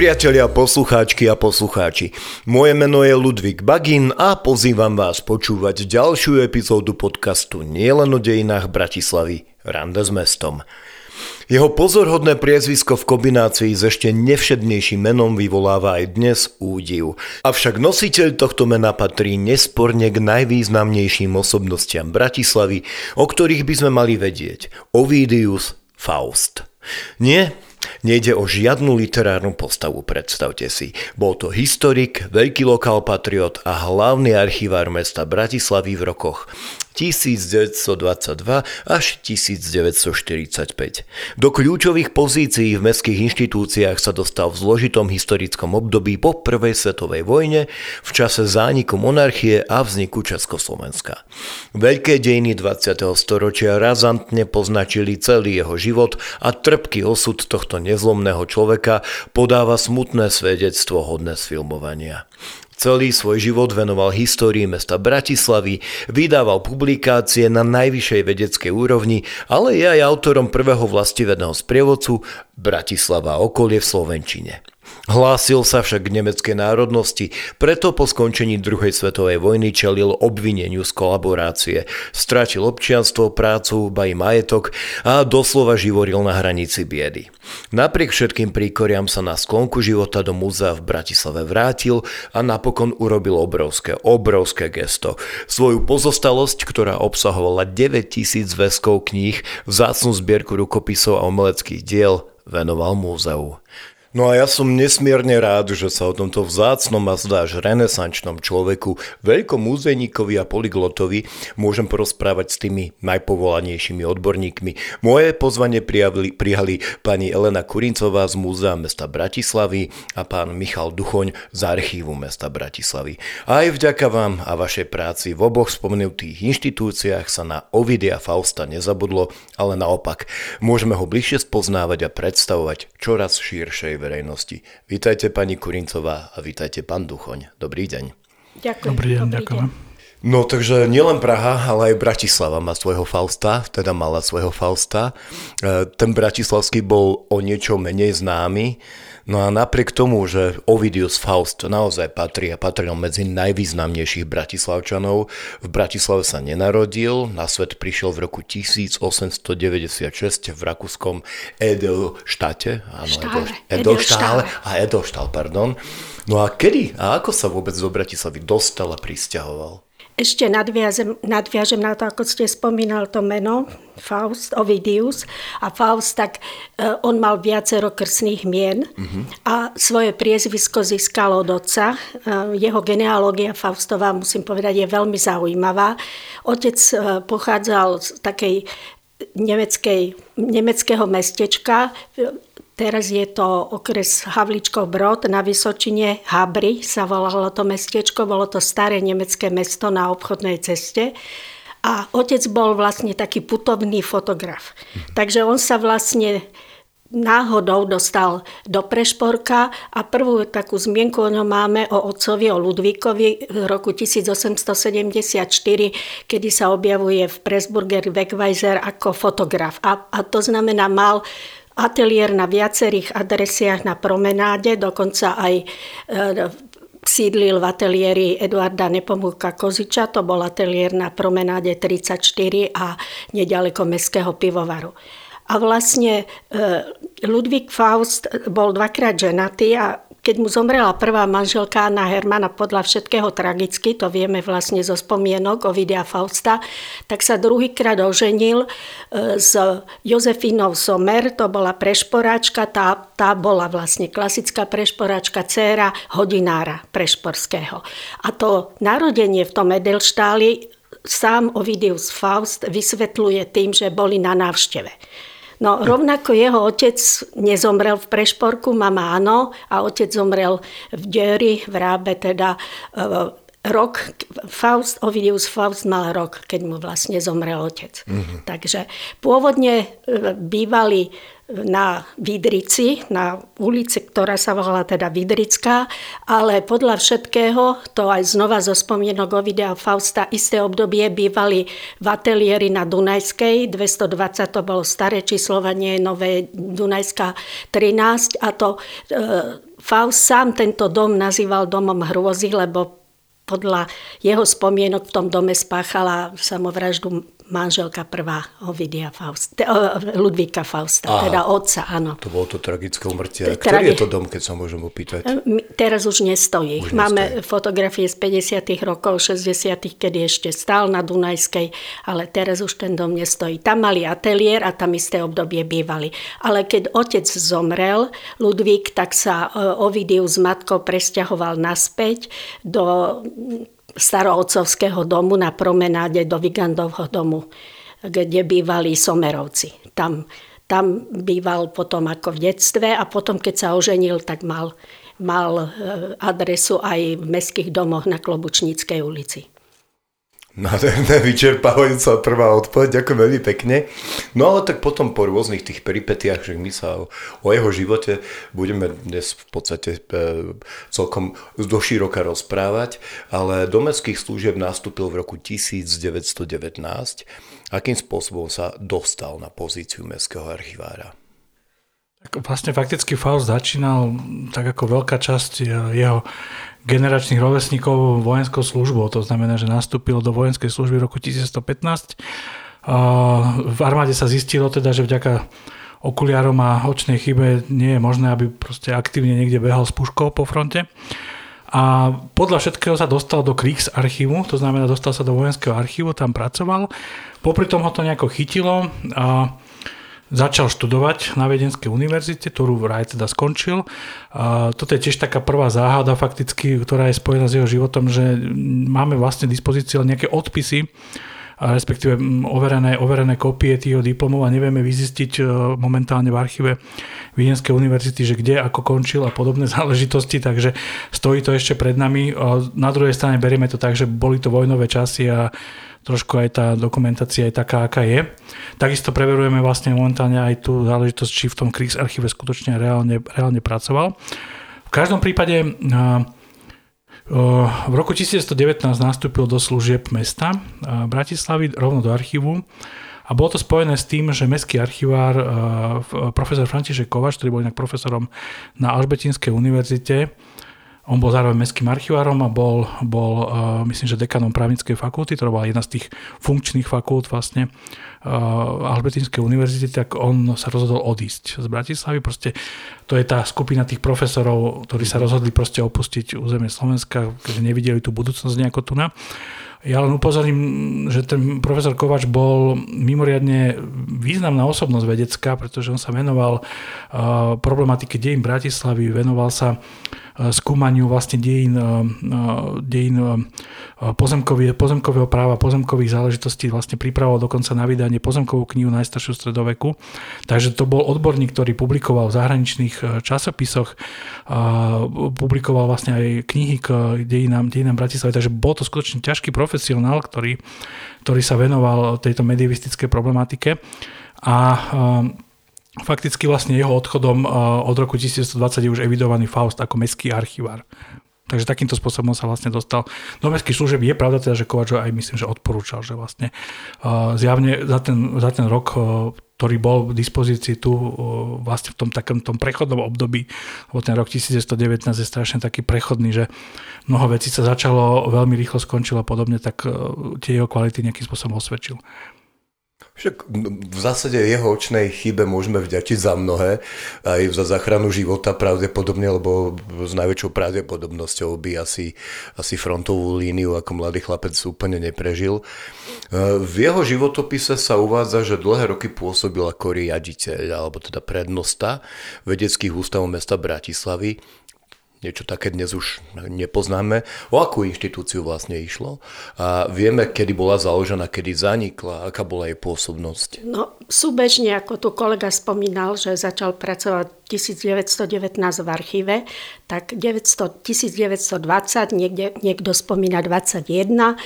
Priatelia, poslucháčky a poslucháči, moje meno je Ludvík Bagin a pozývam vás počúvať ďalšiu epizódu podcastu Nielen o dejinách Bratislavy Rande s mestom. Jeho pozorhodné priezvisko v kombinácii s ešte nevšednejším menom vyvoláva aj dnes údiv. Avšak nositeľ tohto mena patrí nesporne k najvýznamnejším osobnostiam Bratislavy, o ktorých by sme mali vedieť. Ovidius Faust. Nie, Nejde o žiadnu literárnu postavu, predstavte si. Bol to historik, veľký lokál patriot a hlavný archivár mesta Bratislavy v rokoch 1922 až 1945. Do kľúčových pozícií v mestských inštitúciách sa dostal v zložitom historickom období po prvej svetovej vojne, v čase zániku monarchie a vzniku Československa. Veľké dejiny 20. storočia razantne poznačili celý jeho život a trpký osud tohto nezlomného človeka podáva smutné svedectvo hodné sfilmovania. Celý svoj život venoval histórii mesta Bratislavy, vydával publikácie na najvyššej vedeckej úrovni, ale je aj autorom prvého vlastivedného sprievodcu Bratislava okolie v Slovenčine. Hlásil sa však k nemeckej národnosti, preto po skončení druhej svetovej vojny čelil obvineniu z kolaborácie. Stratil občianstvo, prácu, ba i majetok a doslova živoril na hranici biedy. Napriek všetkým príkoriam sa na sklonku života do múzea v Bratislave vrátil a napokon urobil obrovské, obrovské gesto. Svoju pozostalosť, ktorá obsahovala 9000 zväzkov kníh, vzácnu zbierku rukopisov a umeleckých diel, venoval múzeu. No a ja som nesmierne rád, že sa o tomto vzácnom a zdáš renesančnom človeku, veľkom múzejníkovi a poliglotovi môžem porozprávať s tými najpovolanejšími odborníkmi. Moje pozvanie prijali, prijali pani Elena Kurincová z Múzea mesta Bratislavy a pán Michal Duchoň z archívu mesta Bratislavy. Aj vďaka vám a vašej práci v oboch spomenutých inštitúciách sa na Ovidia Fausta nezabudlo, ale naopak môžeme ho bližšie spoznávať a predstavovať čoraz širšej verejnosti. Vítajte pani Kurincová a vítajte pán Duchoň. Dobrý deň. Ďakujem. Dobrý deň, Dobrý ďakujem. Deň. No takže nielen Praha, ale aj Bratislava má svojho Fausta, teda mala svojho Fausta. E, ten bratislavský bol o niečo menej známy, No a napriek tomu, že Ovidius Faust naozaj patrí a patril medzi najvýznamnejších bratislavčanov, v Bratislave sa nenarodil, na svet prišiel v roku 1896 v rakúskom Edelštáte, áno, Edelštále a Edelštál, pardon. No a kedy a ako sa vôbec do Bratislavy dostal a pristahoval? Ešte nadviažem, nadviažem na to, ako ste spomínal to meno, Faust, Ovidius. A Faust, tak uh, on mal viacero krsných mien uh-huh. a svoje priezvisko získal od otca. Uh, jeho genealógia Faustová, musím povedať, je veľmi zaujímavá. Otec uh, pochádzal z takej nemeckej, nemeckého mestečka, Teraz je to okres Havličkov Brod na Vysočine, Habry sa volalo to mestečko, bolo to staré nemecké mesto na obchodnej ceste. A otec bol vlastne taký putovný fotograf. Takže on sa vlastne náhodou dostal do Prešporka a prvú takú zmienku o máme o otcovi, o Ludvíkovi v roku 1874, kedy sa objavuje v Presburger Wegweiser ako fotograf. A, a to znamená, mal ateliér na viacerých adresiach na promenáde, dokonca aj e, sídlil v ateliéri Eduarda Nepomúka Koziča, to bol ateliér na promenáde 34 a nedaleko Mestského pivovaru. A vlastne e, Ludvík Faust bol dvakrát ženatý a keď mu zomrela prvá manželka Anna Hermana podľa všetkého tragicky, to vieme vlastne zo spomienok o videa Fausta, tak sa druhýkrát oženil e, s Jozefínou Somer, to bola prešporáčka, tá, tá bola vlastne klasická prešporáčka, dcéra hodinára prešporského. A to narodenie v tom Edelštáli sám Ovidius Faust vysvetľuje tým, že boli na návšteve. No rovnako jeho otec nezomrel v Prešporku, mama áno, a otec zomrel v Dery, v Rábe, teda e, rok, Faust, Ovidius Faust mal rok, keď mu vlastne zomrel otec. Mm-hmm. Takže pôvodne e, bývali na Vidrici, na ulici, ktorá sa volala teda Vidrická, ale podľa všetkého, to aj znova zo spomienok o videa Fausta, isté obdobie bývali v ateliéri na Dunajskej, 220 to bolo staré číslovanie, nové Dunajská 13 a to e, Faust sám tento dom nazýval domom hrôzy, lebo podľa jeho spomienok v tom dome spáchala samovraždu manželka prvá Ovidia Faust, Ludvíka Fausta, Aha, teda otca, áno. To bolo to tragické umrtie. Ktorý je to dom, keď sa môžem opýtať? Teraz už nestojí. Už Máme nestojí. fotografie z 50 rokov, 60 kedy ešte stál na Dunajskej, ale teraz už ten dom nestojí. Tam mali ateliér a tam isté obdobie bývali. Ale keď otec zomrel, Ludvík, tak sa e, Ovidiu s matkou presťahoval naspäť do starootcovského domu na promenáde do Vigandovho domu, kde bývali Somerovci. Tam, tam býval potom ako v detstve a potom, keď sa oženil, tak mal, mal e, adresu aj v mestských domoch na Klobučníckej ulici. Nádherné, vyčerpávajúca prvá odpoveď, ďakujem veľmi pekne. No ale tak potom po rôznych tých peripetiach, že my sa o, o jeho živote budeme dnes v podstate e, celkom doširoka rozprávať, ale do mestských služieb nastúpil v roku 1919. Akým spôsobom sa dostal na pozíciu mestského archivára? Tak vlastne fakticky Faust začínal tak ako veľká časť jeho generačných rovesníkov vojenskou službou. To znamená, že nastúpil do vojenskej služby v roku 1115. V armáde sa zistilo teda, že vďaka okuliarom a očnej chybe nie je možné, aby proste aktívne niekde behal s puškou po fronte. A podľa všetkého sa dostal do Kriegsarchívu, to znamená, dostal sa do vojenského archívu, tam pracoval. Popri tom ho to nejako chytilo a začal študovať na Viedenskej univerzite, ktorú vraj teda skončil. A toto je tiež taká prvá záhada fakticky, ktorá je spojená s jeho životom, že máme vlastne dispozícii nejaké odpisy, respektíve overené, overené kopie tých diplomov a nevieme vyzistiť e, momentálne v archíve Viedenskej univerzity, že kde, ako končil a podobné záležitosti, takže stojí to ešte pred nami. Na druhej strane berieme to tak, že boli to vojnové časy a trošku aj tá dokumentácia je taká, aká je. Takisto preverujeme vlastne momentálne aj tú záležitosť, či v tom Kriegs archíve skutočne reálne, reálne pracoval. V každom prípade v roku 1919 nastúpil do služieb mesta Bratislavy rovno do archívu a bolo to spojené s tým, že mestský archivár profesor František Kovač, ktorý bol inak profesorom na Alžbetinskej univerzite, on bol zároveň mestským archivárom a bol, bol uh, myslím, že dekanom právnickej fakulty, ktorá bola jedna z tých funkčných fakult vlastne uh, Albertinskej univerzity, tak on sa rozhodol odísť z Bratislavy. Proste to je tá skupina tých profesorov, ktorí sa rozhodli proste opustiť územie Slovenska, keďže nevideli tú budúcnosť nejako tu na. Ja len upozorním, že ten profesor Kovač bol mimoriadne významná osobnosť vedecká, pretože on sa venoval uh, problematike dejín Bratislavy, venoval sa skúmaniu vlastne dejín, e, e, dejín e, pozemkového práva, pozemkových záležitostí, vlastne pripravoval dokonca na vydanie pozemkovú knihu najstaršiu stredoveku. Takže to bol odborník, ktorý publikoval v zahraničných časopisoch, publikoval vlastne aj knihy k dejinám, dejinám Bratislavy, takže bol to skutočne ťažký profesionál, ktorý, ktorý sa venoval tejto medievistickej problematike. A fakticky vlastne jeho odchodom od roku 1920 je už evidovaný Faust ako mestský archivár. Takže takýmto spôsobom sa vlastne dostal do mestských služieb. Je pravda teda, že Kovač aj myslím, že odporúčal, že vlastne zjavne za ten, za ten rok, ktorý bol v dispozícii tu vlastne v tom takom tom prechodnom období, lebo ten rok 1919 je strašne taký prechodný, že mnoho vecí sa začalo, veľmi rýchlo skončilo a podobne, tak tie jeho kvality nejakým spôsobom osvedčil. Však v zásade jeho očnej chybe môžeme vďačiť za mnohé, aj za záchranu života pravdepodobne, lebo s najväčšou pravdepodobnosťou by asi, asi frontovú líniu ako mladý chlapec úplne neprežil. V jeho životopise sa uvádza, že dlhé roky pôsobil ako riaditeľ, alebo teda prednosta vedeckých ústavov mesta Bratislavy niečo také dnes už nepoznáme. O akú inštitúciu vlastne išlo? A vieme, kedy bola založená, kedy zanikla, aká bola jej pôsobnosť? No, súbežne, ako tu kolega spomínal, že začal pracovať 1919 v archíve, tak 900, 1920, niekde, niekto spomína 21,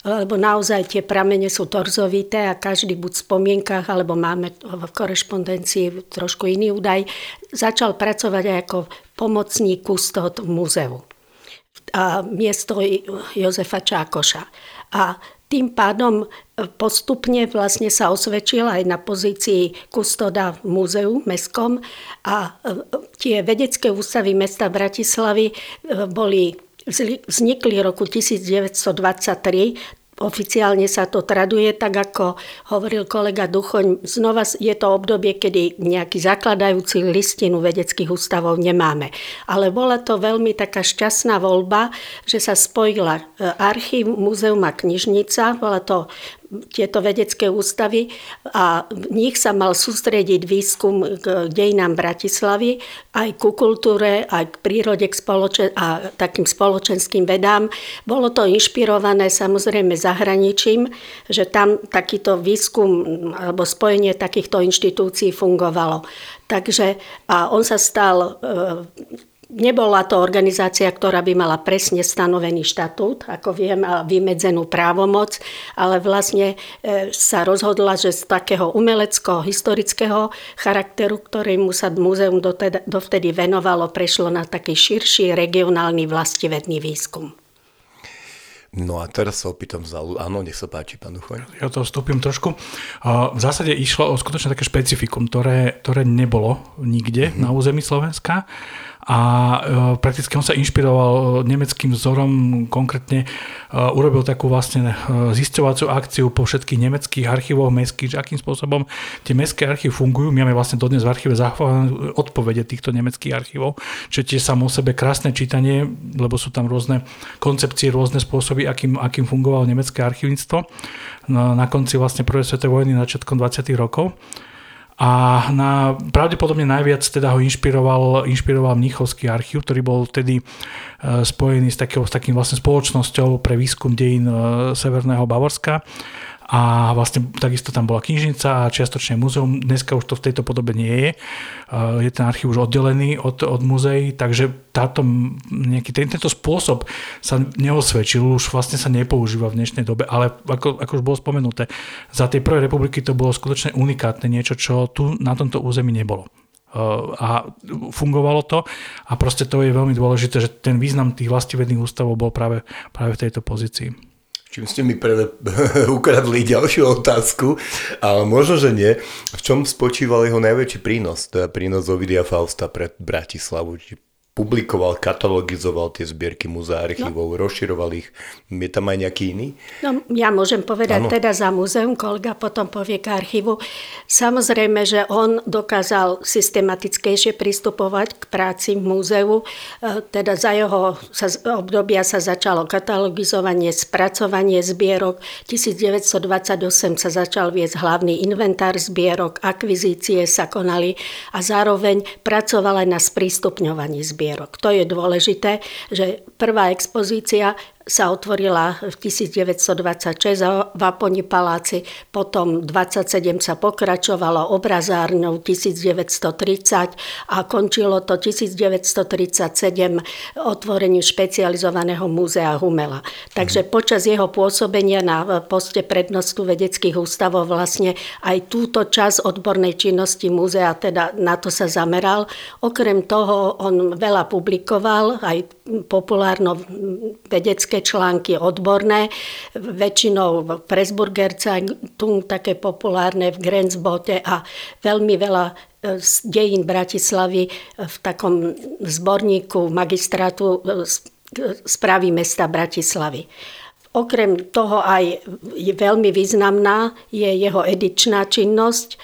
lebo naozaj tie pramene sú torzovité a každý buď v spomienkach, alebo máme v korešpondencii trošku iný údaj, začal pracovať aj ako pomocník kustód v múzeu. A miesto Jozefa Čákoša. A tým pádom postupne vlastne sa osvedčil aj na pozícii kustoda v múzeu mestskom. A tie vedecké ústavy mesta Bratislavy boli vznikli roku 1923 oficiálne sa to traduje, tak ako hovoril kolega Duchoň, znova je to obdobie, kedy nejaký zakladajúci listinu vedeckých ústavov nemáme. Ale bola to veľmi taká šťastná voľba, že sa spojila e, archív, múzeum a knižnica. Bola to tieto vedecké ústavy a v nich sa mal sústrediť výskum k dejinám Bratislavy, aj ku kultúre, aj k prírode k spoločen- a takým spoločenským vedám. Bolo to inšpirované samozrejme zahraničím, že tam takýto výskum alebo spojenie takýchto inštitúcií fungovalo. Takže a on sa stal e, Nebola to organizácia, ktorá by mala presne stanovený štatút, ako viem, a vymedzenú právomoc, ale vlastne e, sa rozhodla, že z takého umelecko-historického charakteru, ktorému sa múzeum dovtedy venovalo, prešlo na taký širší regionálny vlastivedný výskum. No a teraz sa opýtam za... Áno, nech sa páči, pán Duchoň. Ja to vstúpim trošku. V zásade išlo o skutočne také špecifikum, ktoré, ktoré nebolo nikde mm-hmm. na území Slovenska a e, prakticky on sa inšpiroval nemeckým vzorom, konkrétne e, urobil takú vlastne e, zisťovaciu akciu po všetkých nemeckých archívoch mestských, akým spôsobom tie mestské archívy fungujú. My máme vlastne dodnes v archíve zachované odpovede týchto nemeckých archívov, čo tiež samo o sebe krásne čítanie, lebo sú tam rôzne koncepcie, rôzne spôsoby, akým, akým fungovalo nemecké archívnictvo na, na konci vlastne prvej svetovej vojny, začiatkom 20. rokov. A na, pravdepodobne najviac teda ho inšpiroval, inšpiroval Mnichovský archív, ktorý bol vtedy e, spojený s, takého, s takým vlastne spoločnosťou pre výskum dejín e, Severného Bavorska a vlastne takisto tam bola knižnica a čiastočne muzeum. Dneska už to v tejto podobe nie je. Je ten archív už oddelený od, od muzeí, takže táto, nejaký ten, tento spôsob sa neosvedčil, už vlastne sa nepoužíva v dnešnej dobe, ale ako, ako už bolo spomenuté, za tej prvej republiky to bolo skutočne unikátne, niečo, čo tu na tomto území nebolo a fungovalo to a proste to je veľmi dôležité, že ten význam tých vlastivedných ústavov bol práve, práve v tejto pozícii. Čím ste mi pre, ukradli ďalšiu otázku, ale možno, že nie. V čom spočíval jeho najväčší prínos, teda prínos Ovidia Fausta pre Bratislavu? Či publikoval, katalogizoval tie zbierky múzea archívov, no. rozširoval ich. Je tam aj nejaký iný? No, ja môžem povedať ano. teda za múzeum, kolega potom povie k archívu. Samozrejme, že on dokázal systematickejšie pristupovať k práci v múzeu. E, teda za jeho obdobia sa začalo katalogizovanie, spracovanie zbierok. 1928 sa začal viesť hlavný inventár zbierok, akvizície sa konali a zároveň pracoval aj na sprístupňovaní zbierok zbierok. To je dôležité, že prvá expozícia sa otvorila v 1926 v Aponi paláci, potom 27 sa pokračovalo obrazárňou 1930 a končilo to 1937 otvorením špecializovaného múzea Humela. Takže počas jeho pôsobenia na poste prednostu vedeckých ústavov vlastne aj túto časť odbornej činnosti múzea teda na to sa zameral. Okrem toho on veľa publikoval, aj populárno vedecké články odborné, väčšinou v Presburger Zeitung, také populárne v Grenzbote a veľmi veľa e, z dejín Bratislavy v takom zborníku magistrátu e, správy mesta Bratislavy. Okrem toho aj veľmi významná je jeho edičná činnosť e,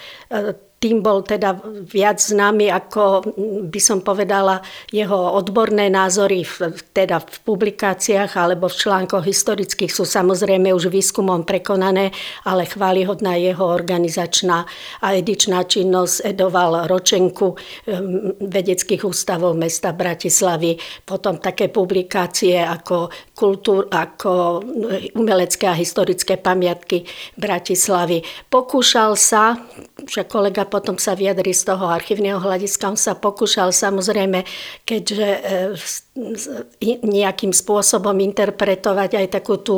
tým bol teda viac známy, ako by som povedala, jeho odborné názory v, teda v publikáciách alebo v článkoch historických sú samozrejme už výskumom prekonané, ale chválihodná jeho organizačná a edičná činnosť edoval ročenku vedeckých ústavov mesta Bratislavy, potom také publikácie ako kultúr, ako umelecké a historické pamiatky Bratislavy. Pokúšal sa, že kolega potom sa vyjadri z toho archívneho hľadiska. On sa pokúšal samozrejme, keďže e, nejakým spôsobom interpretovať aj takú tú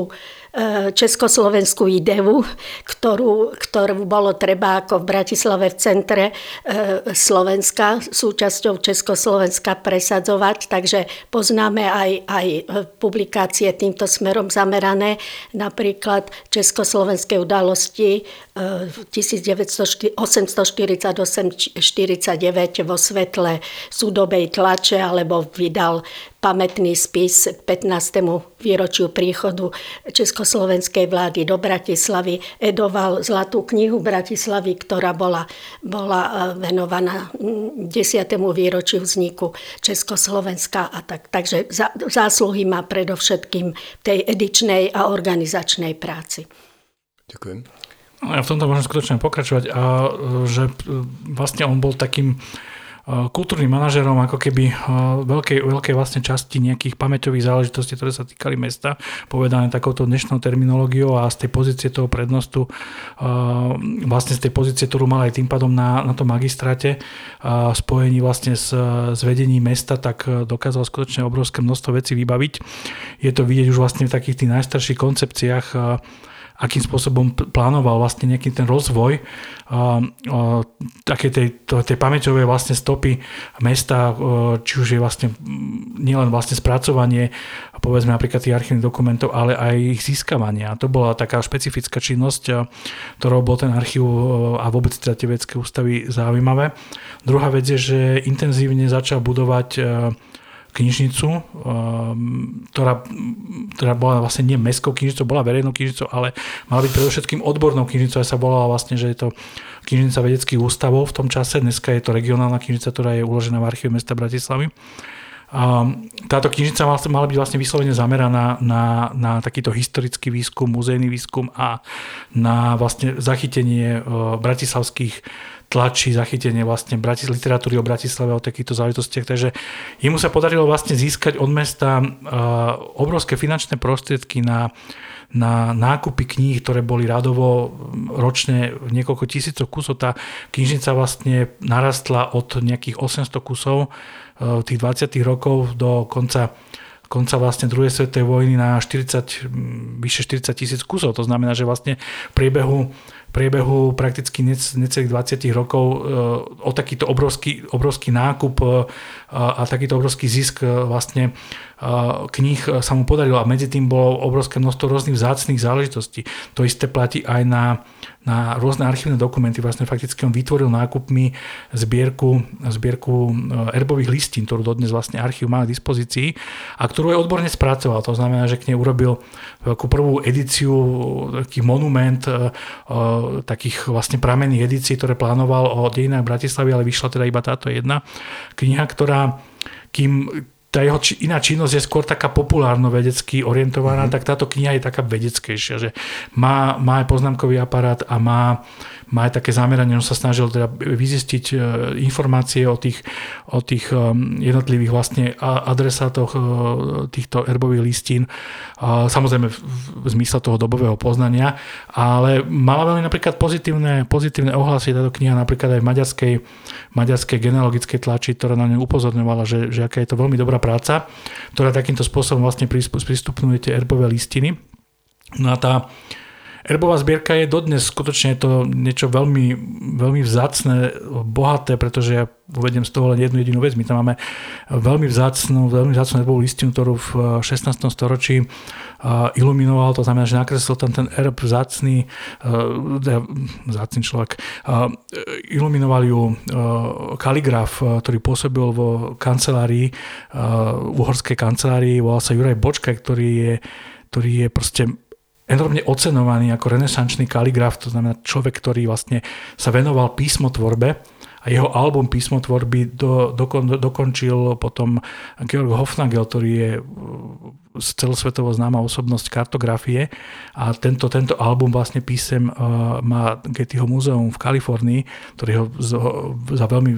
československú ideu, ktorú, ktorú bolo treba ako v Bratislave v centre e, Slovenska, súčasťou Československa presadzovať, takže poznáme aj, aj publikácie týmto smerom zamerané, napríklad Československé udalosti 1848-49 vo svetle súdobej tlače, alebo vydal pamätný spis k 15. výročiu príchodu Československej vlády do Bratislavy. Edoval Zlatú knihu Bratislavy, ktorá bola, bola e, venovaná 10. výročiu vzniku Československa. A tak, takže zásluhy má predovšetkým tej edičnej a organizačnej práci. Ďakujem. Ja v tomto môžem skutočne pokračovať a e, že e, vlastne on bol takým kultúrnym manažerom ako keby veľkej, veľkej vlastne časti nejakých pamäťových záležitostí, ktoré sa týkali mesta, povedané takouto dnešnou terminológiou a z tej pozície toho prednostu, vlastne z tej pozície, ktorú mal aj tým pádom na, na tom magistráte, spojení vlastne s, s vedením mesta, tak dokázal skutočne obrovské množstvo vecí vybaviť. Je to vidieť už vlastne v takých tých najstarších koncepciách akým spôsobom plánoval vlastne nejaký ten rozvoj také tej, tej pamäťovej vlastne stopy mesta, či už je vlastne nielen vlastne spracovanie povedzme napríklad tých archívnych dokumentov, ale aj ich získavanie. A to bola taká špecifická činnosť, ktorou bol ten archív a vôbec teda tie vedecké ústavy zaujímavé. Druhá vec je, že intenzívne začal budovať knižnicu, ehm, ktorá, ktorá bola vlastne nie mestskou knižnicou, bola verejnou knižnicou, ale mala byť predovšetkým odbornou knižnicou a sa volala vlastne, že je to knižnica vedeckých ústavov v tom čase. Dneska je to regionálna knižnica, ktorá je uložená v archíve mesta Bratislavy. A táto knižnica mala byť vlastne vyslovene zameraná na, na takýto historický výskum, muzejný výskum a na vlastne zachytenie e, bratislavských tlačí zachytenie vlastne literatúry o Bratislave, o takýchto záležitostiach. Takže jemu sa podarilo vlastne získať od mesta uh, obrovské finančné prostriedky na na nákupy kníh, ktoré boli radovo ročne niekoľko tisícov kusov. Tá knižnica vlastne narastla od nejakých 800 kusov uh, tých 20 rokov do konca konca vlastne druhej svetovej vojny na 40, vyše 40 tisíc kusov. To znamená, že vlastne v priebehu priebehu prakticky necelých 20 rokov e, o takýto obrovský, obrovský nákup e, a takýto obrovský zisk e, vlastne kníh sa mu podarilo a medzi tým bolo obrovské množstvo rôznych vzácných záležitostí. To isté platí aj na na rôzne archívne dokumenty. Vlastne fakticky on vytvoril nákupmi zbierku, zbierku erbových listín, ktorú dodnes vlastne archív má k dispozícii a ktorú aj odborne spracoval. To znamená, že k nej urobil veľkú prvú edíciu, taký monument takých vlastne pramenných edícií, ktoré plánoval o dejinách Bratislavy, ale vyšla teda iba táto jedna kniha, ktorá kým tá jeho či, iná činnosť je skôr taká populárno-vedecky orientovaná, mm-hmm. tak táto kniha je taká vedeckejšia, že má, má aj poznámkový aparát a má, má aj také zameranie, on sa snažil teda vyzistiť e, informácie o tých, o tých e, jednotlivých vlastne adresátoch e, týchto erbových listín, samozrejme v zmysle toho dobového poznania, ale mala veľmi napríklad pozitívne, pozitívne ohlasy táto kniha napríklad aj v maďarskej, maďarskej genealogickej tlači, ktorá na ňu upozorňovala, že, že aká je to veľmi dobrá práca, ktorá takýmto spôsobom vlastne prístupňuje tie erbové listiny. No a tá erbová zbierka je dodnes skutočne to niečo veľmi, veľmi vzácne, bohaté, pretože ja uvediem z toho len jednu jedinú vec. My tam máme veľmi vzácnú, veľmi vzácnú erbovú listinu, ktorú v 16. storočí iluminoval, to znamená, že nakreslil tam ten erb vzácný, vzácný človek, iluminoval ju kaligraf, ktorý pôsobil vo kancelárii, v uhorskej kancelárii, volal sa Juraj Bočka, ktorý je, ktorý je proste enormne ocenovaný ako renesančný kaligraf, to znamená človek, ktorý vlastne sa venoval písmotvorbe a jeho album písmotvorby do, dokon, dokončil potom Georg Hofnagel, ktorý je celosvetovo známa osobnosť kartografie a tento, tento album vlastne písem uh, má Gettyho múzeum v Kalifornii, ktorý ho za veľmi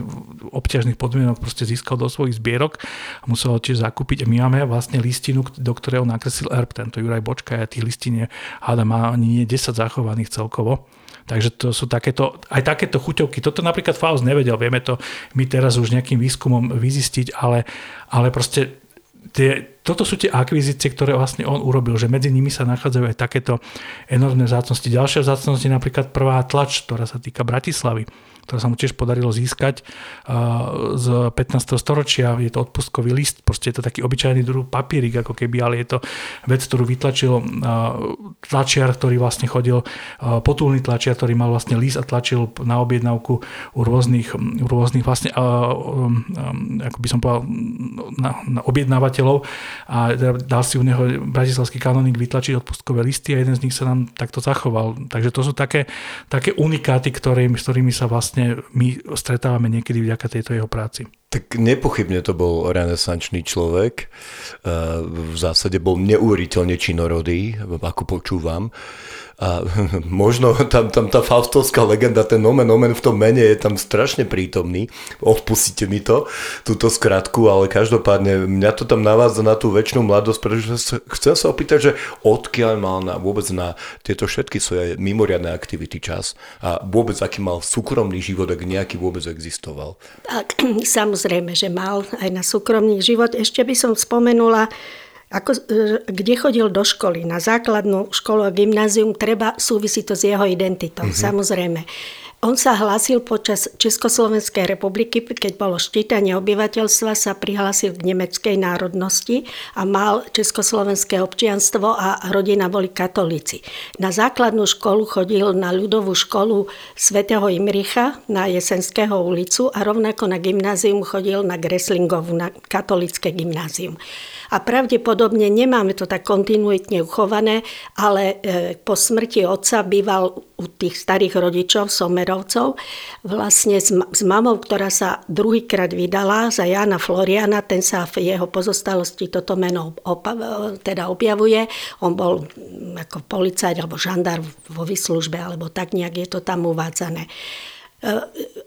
obťažných podmienok proste získal do svojich zbierok a musel ho tiež zakúpiť a my máme vlastne listinu, do ktorého nakreslil erb tento Juraj Bočka a tých listín je, háda má ani nie 10 zachovaných celkovo. Takže to sú takéto, aj takéto chuťovky. Toto napríklad Faust nevedel, vieme to my teraz už nejakým výskumom vyzistiť, ale, ale proste tie, toto sú tie akvizície, ktoré vlastne on urobil, že medzi nimi sa nachádzajú aj takéto enormné zácnosti. Ďalšia zácnosť je napríklad prvá tlač, ktorá sa týka Bratislavy ktoré sa mu tiež podarilo získať z 15. storočia. Je to odpustkový list, proste je to taký obyčajný druh papierik, ako keby, ale je to vec, ktorú vytlačil tlačiar, ktorý vlastne chodil, potulný tlačiar, ktorý mal vlastne list a tlačil na objednávku u rôznych, u rôznych vlastne, um, ako by som povedal, na, na objednávateľov a teda dal si u neho bratislavský kanonik vytlačiť odpustkové listy a jeden z nich sa nám takto zachoval. Takže to sú také, také unikáty, ktorými, s ktorými sa vlastne my stretávame niekedy vďaka tejto jeho práci. Tak nepochybne to bol renesančný človek. V zásade bol neuveriteľne činorodý, ako počúvam. A možno tam, tam tá faustovská legenda, ten nomen omen v tom mene je tam strašne prítomný. Odpustite mi to, túto skratku, ale každopádne mňa to tam navádza na tú väčšinu mladosť, pretože chcem sa opýtať, že odkiaľ mal na, vôbec na tieto všetky svoje mimoriadné aktivity čas a vôbec aký mal súkromný život, ak nejaký vôbec existoval. Tak, samozrejme, že mal aj na súkromný život. Ešte by som spomenula, ako, e, kde chodil do školy, na základnú školu a gymnázium, treba súvisí to s jeho identitou, mm-hmm. samozrejme. On sa hlásil počas Československej republiky, keď bolo ščítanie obyvateľstva, sa prihlásil k nemeckej národnosti a mal československé občianstvo a rodina boli katolíci. Na základnú školu chodil na ľudovú školu svätého Imricha na Jesenského ulicu a rovnako na gymnázium chodil na Greslingovu, na katolické gymnázium a pravdepodobne nemáme to tak kontinuitne uchované, ale e, po smrti otca býval u tých starých rodičov, somerovcov, vlastne s, s mamou, ktorá sa druhýkrát vydala za Jana Floriana, ten sa v jeho pozostalosti toto meno opa, teda objavuje. On bol ako policajt alebo žandár vo vyslužbe, alebo tak nejak je to tam uvádzané.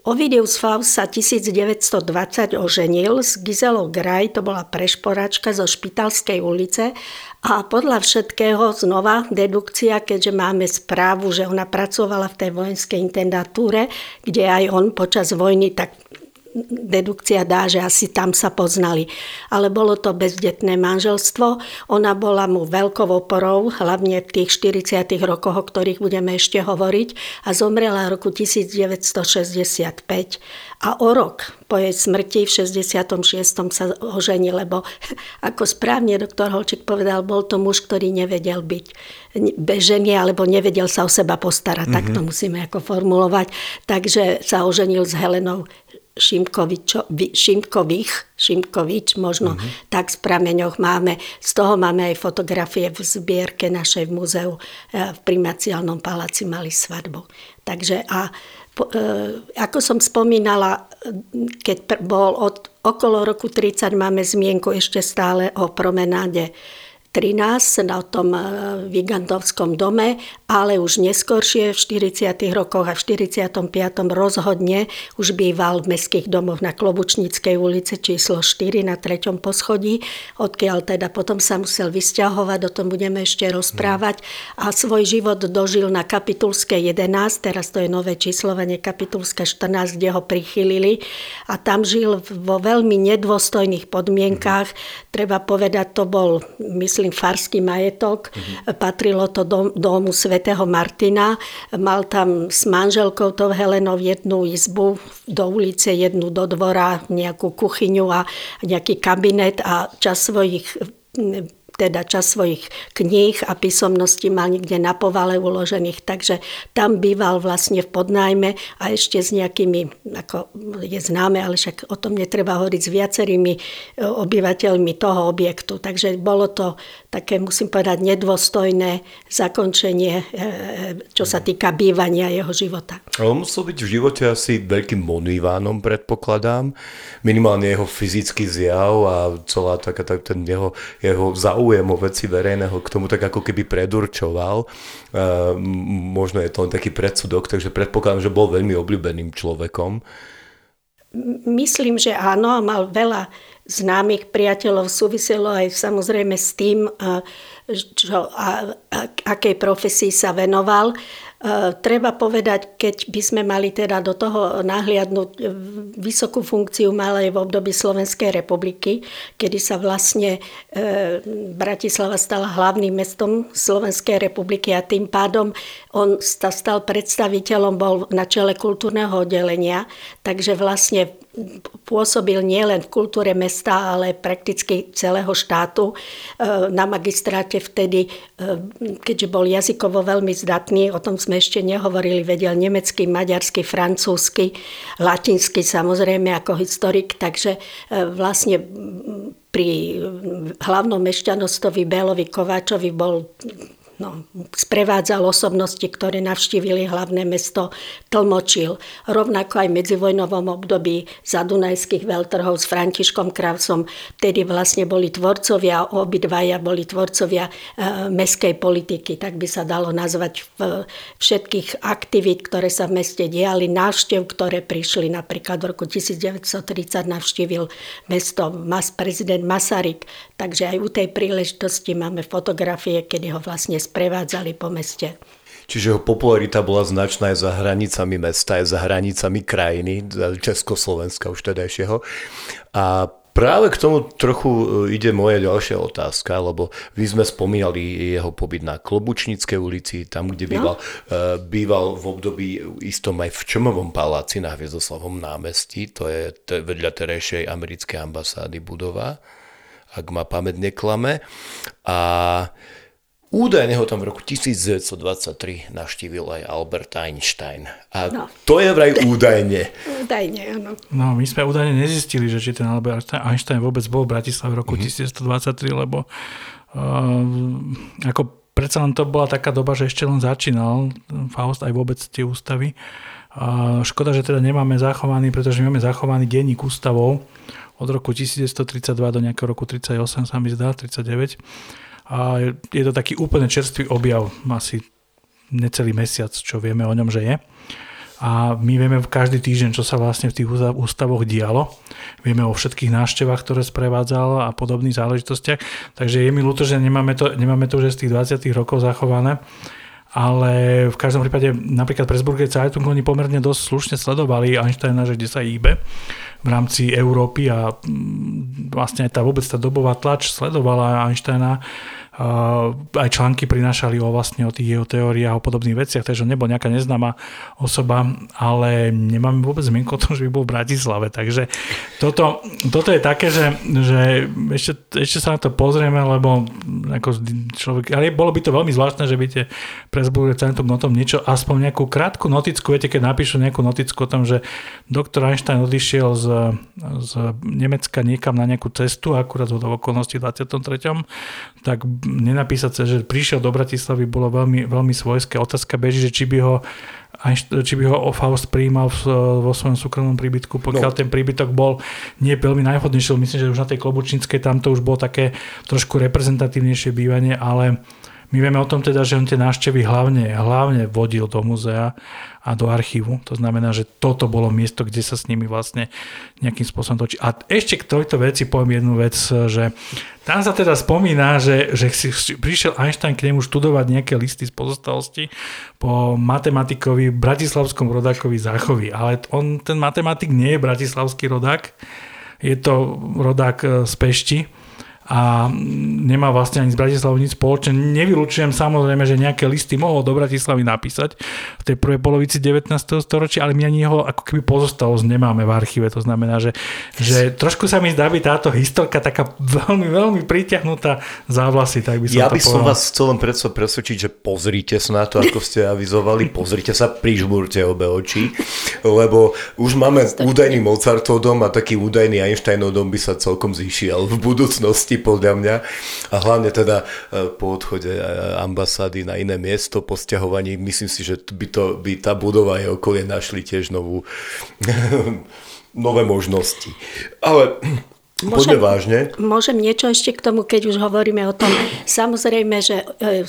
Ovidius Faust sa 1920 oženil s Gizelou Graj, to bola prešporačka zo Špitalskej ulice. A podľa všetkého znova dedukcia, keďže máme správu, že ona pracovala v tej vojenskej intendatúre, kde aj on počas vojny tak dedukcia dá, že asi tam sa poznali. Ale bolo to bezdetné manželstvo. Ona bola mu veľkou oporou, hlavne v tých 40 rokoch, o ktorých budeme ešte hovoriť. A zomrela v roku 1965. A o rok po jej smrti v 66. sa ožení, lebo ako správne doktor Holčík povedal, bol to muž, ktorý nevedel byť bez ženy, alebo nevedel sa o seba postarať. Mm-hmm. Tak to musíme ako formulovať. Takže sa oženil s Helenou Šimkových, Šimkovič, možno uh-huh. tak z prameňoch máme. Z toho máme aj fotografie v zbierke našej v múzeu e, v primaciálnom paláci mali svadbu. Takže a e, ako som spomínala, keď bol od okolo roku 30 máme zmienku ešte stále o promenáde 13 na tom e, Vigandovskom dome, ale už neskôršie v 40. rokoch a v 45. rozhodne už býval v mestských domoch na Klobučníckej ulici číslo 4 na 3. poschodí, odkiaľ teda potom sa musel vysťahovať, o tom budeme ešte rozprávať a svoj život dožil na Kapitulskej 11, teraz to je nové číslovanie Kapitulské 14, kde ho prichylili a tam žil vo veľmi nedôstojných podmienkách. Treba povedať, to bol, myslím, myslím, farský majetok. Mm-hmm. Patrilo to do, domu svätého Martina. Mal tam s manželkou tou Helenou jednu izbu do ulice, jednu do dvora, nejakú kuchyňu a nejaký kabinet a čas svojich teda čas svojich kníh a písomností mal niekde na povale uložených, takže tam býval vlastne v podnájme a ešte s nejakými, ako je známe, ale však o tom netreba hovoriť s viacerými e, obyvateľmi toho objektu. Takže bolo to také, musím povedať, nedôstojné zakončenie, e, čo sa týka bývania jeho života. On musel byť v živote asi veľkým monývánom, predpokladám. Minimálne jeho fyzický zjav a celá taká, tak ten jeho, jeho záujem záujem o veci verejného k tomu tak ako keby predurčoval. Možno je to len taký predsudok, takže predpokladám, že bol veľmi obľúbeným človekom. Myslím, že áno, mal veľa známych priateľov, súviselo aj samozrejme s tým, čo, a, a, akej profesii sa venoval. E, treba povedať, keď by sme mali teda do toho nahliadnúť, vysokú funkciu mal aj v období Slovenskej republiky, kedy sa vlastne e, Bratislava stala hlavným mestom Slovenskej republiky a tým pádom on sa stal predstaviteľom, bol na čele kultúrneho oddelenia, takže vlastne pôsobil nielen v kultúre mesta, ale prakticky celého štátu. Na magistráte vtedy, keďže bol jazykovo veľmi zdatný, o tom sme ešte nehovorili, vedel nemecky, maďarsky, francúzsky, latinsky samozrejme ako historik, takže e, vlastne pri hlavnom mešťanostovi Bélovi Kováčovi bol no, sprevádzal osobnosti, ktoré navštívili hlavné mesto, tlmočil. Rovnako aj v medzivojnovom období za Dunajských veľtrhov s Františkom Kravsom, vtedy vlastne boli tvorcovia, obidvaja boli tvorcovia e, meskej politiky, tak by sa dalo nazvať v, všetkých aktivít, ktoré sa v meste diali, návštev, ktoré prišli napríklad v roku 1930 navštívil mesto mas, prezident Masaryk, takže aj u tej príležitosti máme fotografie, kedy ho vlastne sprevádzali po meste. Čiže jeho popularita bola značná aj za hranicami mesta, aj za hranicami krajiny, Československa už tedajšieho. A Práve k tomu trochu e, ide moja ďalšia otázka, lebo vy sme spomínali jeho pobyt na Klobučníckej ulici, tam, kde býval, no. býval v období istom aj v Čomovom paláci na Hviezdoslavom námestí, to je vedľa terejšej americkej ambasády budova, ak ma pamäť neklame. A Údajne ho tam v roku 1923 navštívil aj Albert Einstein. A no. to je vraj údajne. údajne, áno. No, my sme údajne nezistili, že či ten Albert Einstein vôbec bol v Bratislave v roku mm-hmm. 1923, lebo uh, ako predsa len to bola taká doba, že ešte len začínal Faust aj vôbec tie ústavy. Uh, škoda, že teda nemáme zachovaný, pretože máme zachovaný denník ústavov od roku 1932 do nejakého roku 38 sa mi zdá, 39 a je to taký úplne čerstvý objav, asi necelý mesiac, čo vieme o ňom, že je. A my vieme každý týždeň, čo sa vlastne v tých ústavoch dialo. Vieme o všetkých návštevách, ktoré sprevádzal a podobných záležitostiach. Takže je mi ľúto, že nemáme to, nemáme to už z tých 20 rokov zachované. Ale v každom prípade napríklad Pressburger Zeitung oni pomerne dosť slušne sledovali Einsteina, že kde sa hýbe v rámci Európy a mm, vlastne aj tá vôbec tá dobová tlač sledovala Einsteina aj články prinášali o vlastne o tých jeho teóriách o podobných veciach, takže nebol nejaká neznáma osoba, ale nemáme vôbec zmienku o tom, že by bol v Bratislave. Takže toto, toto je také, že, že ešte, ešte sa na to pozrieme, lebo ako človek, ale bolo by to veľmi zvláštne, že by tie Pressburger Zeitung o tom niečo, aspoň nejakú krátku noticku, viete, keď napíšu nejakú noticku o tom, že doktor Einstein odišiel z, z Nemecka niekam na nejakú cestu, akurát z okolností v 23., tak nenapísať sa, že prišiel do Bratislavy, bolo veľmi, veľmi svojské. Otázka beží, že či by ho či by ho Faust prijímal vo svojom súkromnom príbytku, pokiaľ no. ten príbytok bol nie veľmi najvhodnejší. Myslím, že už na tej Klobučníckej tam to už bolo také trošku reprezentatívnejšie bývanie, ale my vieme o tom teda, že on tie návštevy hlavne, hlavne vodil do muzea a do archívu. To znamená, že toto bolo miesto, kde sa s nimi vlastne nejakým spôsobom točí. A ešte k tejto veci poviem jednu vec, že tam sa teda spomína, že, že si prišiel Einstein k nemu študovať nejaké listy z pozostalosti po matematikovi, bratislavskom rodákovi Záchovi. Ale on, ten matematik nie je bratislavský rodák, je to rodák z Pešti a nemá vlastne ani z Bratislavou nič spoločné. Nevylučujem samozrejme, že nejaké listy mohol do Bratislavy napísať v tej prvej polovici 19. storočia, ale my ani jeho ako keby pozostalosť nemáme v archíve. To znamená, že, že trošku sa mi zdá byť táto historka taká veľmi, veľmi pritiahnutá za vlasy, tak by som Ja by povedal. som vás chcel len predsa presvedčiť, že pozrite sa na to, ako ste avizovali, pozrite sa, prižmúrte obe oči, lebo už máme údajný Mozartov dom a taký údajný Einsteinov dom by sa celkom zišiel v budúcnosti cesty podľa mňa a hlavne teda e, po odchode e, ambasády na iné miesto, po stiahovaní, myslím si, že by, to, by tá budova aj okolie našli tiež novú, nové možnosti. Ale Môžem, vážne. Môžem niečo ešte k tomu, keď už hovoríme o tom. Samozrejme, že e,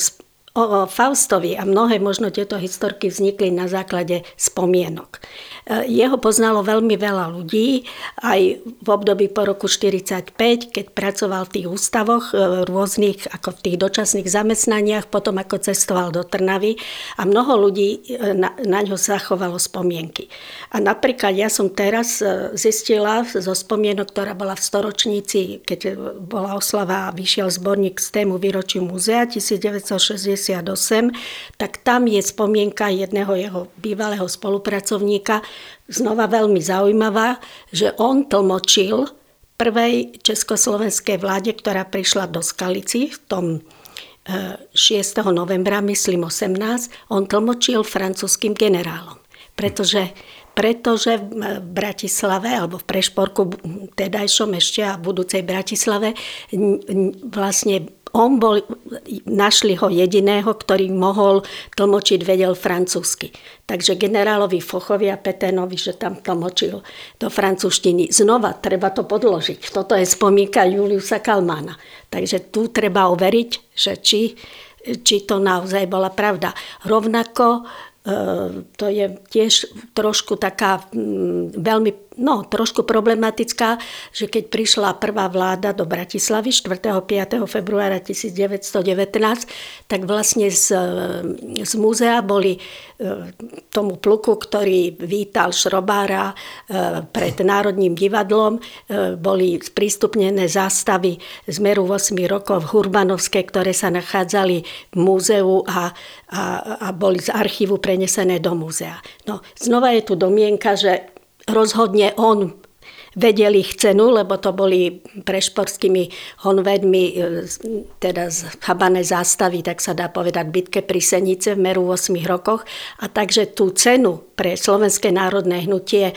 o Faustovi a mnohé možno tieto historky vznikli na základe spomienok. Jeho poznalo veľmi veľa ľudí, aj v období po roku 1945, keď pracoval v tých ústavoch e, rôznych, ako v tých dočasných zamestnaniach, potom ako cestoval do Trnavy a mnoho ľudí e, na, na ňo zachovalo spomienky. A napríklad ja som teraz e, zistila zo spomienok, ktorá bola v storočníci, keď bola oslava a vyšiel zborník z tému výročiu múzea 1968, tak tam je spomienka jedného jeho bývalého spolupracovníka, znova veľmi zaujímavá, že on tlmočil prvej československej vláde, ktorá prišla do Skalici v tom 6. E, novembra, myslím 18, on tlmočil francúzským generálom. Pretože, pretože v Bratislave, alebo v Prešporku tedajšom ešte a v budúcej Bratislave vlastne on bol, našli ho jediného, ktorý mohol tlmočiť, vedel francúzsky. Takže generálovi Fochovi a Peténovi, že tam tlmočil do francúzštiny. Znova treba to podložiť. Toto je spomínka Juliusa Kalmána. Takže tu treba overiť, že či, či to naozaj bola pravda. Rovnako to je tiež trošku taká veľmi, no trošku problematická, že keď prišla prvá vláda do Bratislavy 4. 5. februára 1919, tak vlastne z, z múzea boli e, tomu pluku, ktorý vítal Šrobára e, pred Národným divadlom, e, boli sprístupnené zástavy z meru 8 rokov v Hurbanovskej, ktoré sa nachádzali v múzeu a, a, a boli z archívu prenesené do múzea. No, znova je tu domienka, že rozhodne on vedel ich cenu, lebo to boli prešporskými honvedmi, e, teda chabané zástavy, tak sa dá povedať, bitke pri Senice v meru 8 rokoch. A takže tú cenu pre Slovenské národné hnutie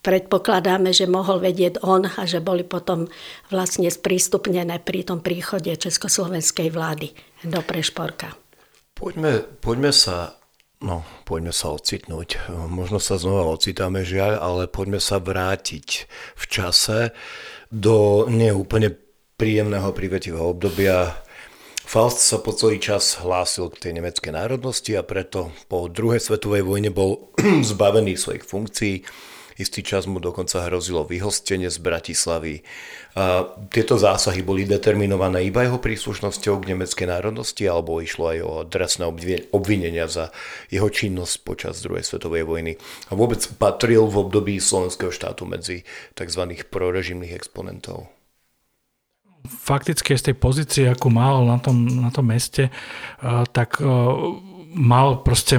predpokladáme, že mohol vedieť on a že boli potom vlastne sprístupnené pri tom príchode Československej vlády do Prešporka. Poďme, poďme sa No, poďme sa ocitnúť. Možno sa znova ocitáme, žiaľ, ale poďme sa vrátiť v čase do neúplne príjemného prívetivého obdobia. Faust sa po celý čas hlásil k tej nemeckej národnosti a preto po druhej svetovej vojne bol zbavený svojich funkcií Istý čas mu dokonca hrozilo vyhostenie z Bratislavy. A tieto zásahy boli determinované iba jeho príslušnosťou k nemeckej národnosti alebo išlo aj o dresné obvinenia za jeho činnosť počas druhej svetovej vojny. A vôbec patril v období slovenského štátu medzi tzv. prorežimných exponentov fakticky z tej pozície, akú mal na tom, na tom meste, tak mal proste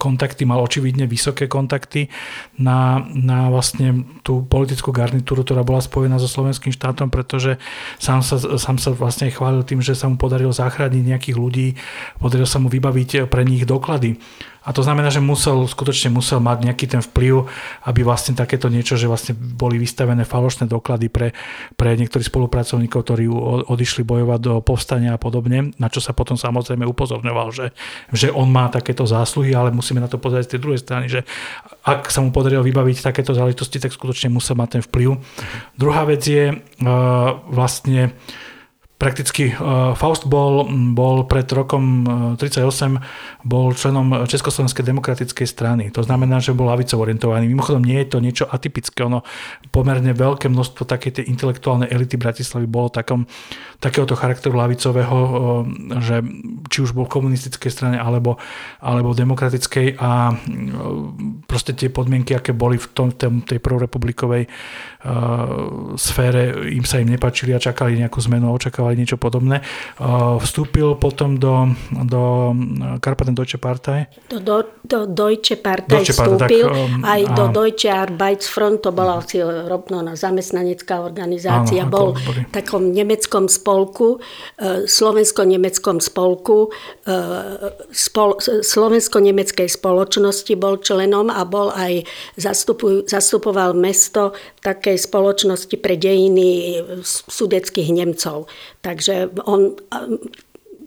kontakty, mal očividne vysoké kontakty na, na vlastne tú politickú garnitúru, ktorá bola spojená so slovenským štátom, pretože sám sa, sám sa vlastne chválil tým, že sa mu podarilo zachrániť nejakých ľudí, podarilo sa mu vybaviť pre nich doklady. A to znamená, že musel, skutočne musel mať nejaký ten vplyv, aby vlastne takéto niečo, že vlastne boli vystavené falošné doklady pre, pre niektorých spolupracovníkov, ktorí odišli bojovať do povstania a podobne, na čo sa potom samozrejme upozorňoval, že, že on má takéto zásluhy, ale musíme na to pozrieť z tej druhej strany, že ak sa mu podarilo vybaviť takéto záležitosti, tak skutočne musel mať ten vplyv. Druhá vec je uh, vlastne Prakticky uh, Faust bol, bol pred rokom 38 uh, bol členom Československej demokratickej strany. To znamená, že bol lavicov orientovaný. Mimochodom nie je to niečo atypické. Ono pomerne veľké množstvo také tej intelektuálnej elity Bratislavy bolo takom, takéhoto charakteru lavicového, uh, že či už bol komunistickej strane alebo, alebo demokratickej a proste tie podmienky, aké boli v tom, tej prvorepublikovej sfére, im sa im nepačili a čakali nejakú zmenu a očakávali očakávali niečo podobné. Vstúpil potom do, do Karpaten Deutsche Partei. Do, do, do Deutsche Partei Deutsche vstúpil, tak, um, aj a... do Deutsche Arbeitsfront, to bola asi rovno na zamestnanecká organizácia, áno, bol v takom nemeckom spolku, e, slovensko-nemeckom spolku, e, spol, slovensko-nemeckej spoločnosti bol členom a bol aj zastupuj, zastupoval mesto takej spoločnosti pre dejiny sudeckých Nemcov. Takže on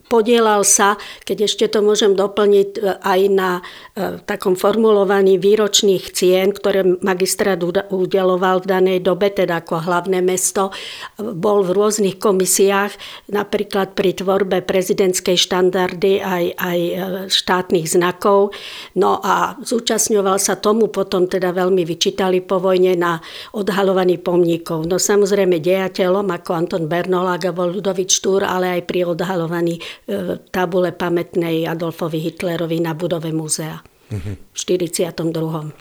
podielal sa, keď ešte to môžem doplniť, e, aj na e, takom formulovaní výročných cien, ktoré magistrát udeloval v danej dobe, teda ako hlavné mesto. Bol v rôznych komisiách, napríklad pri tvorbe prezidentskej štandardy aj, aj e, štátnych znakov. No a zúčastňoval sa tomu, potom teda veľmi vyčítali po vojne na odhalovaní pomníkov. No samozrejme dejateľom ako Anton Bernolák a Ludovič Štúr, ale aj pri odhalovaní tabule pamätnej Adolfovi Hitlerovi na budove múzea. V 42.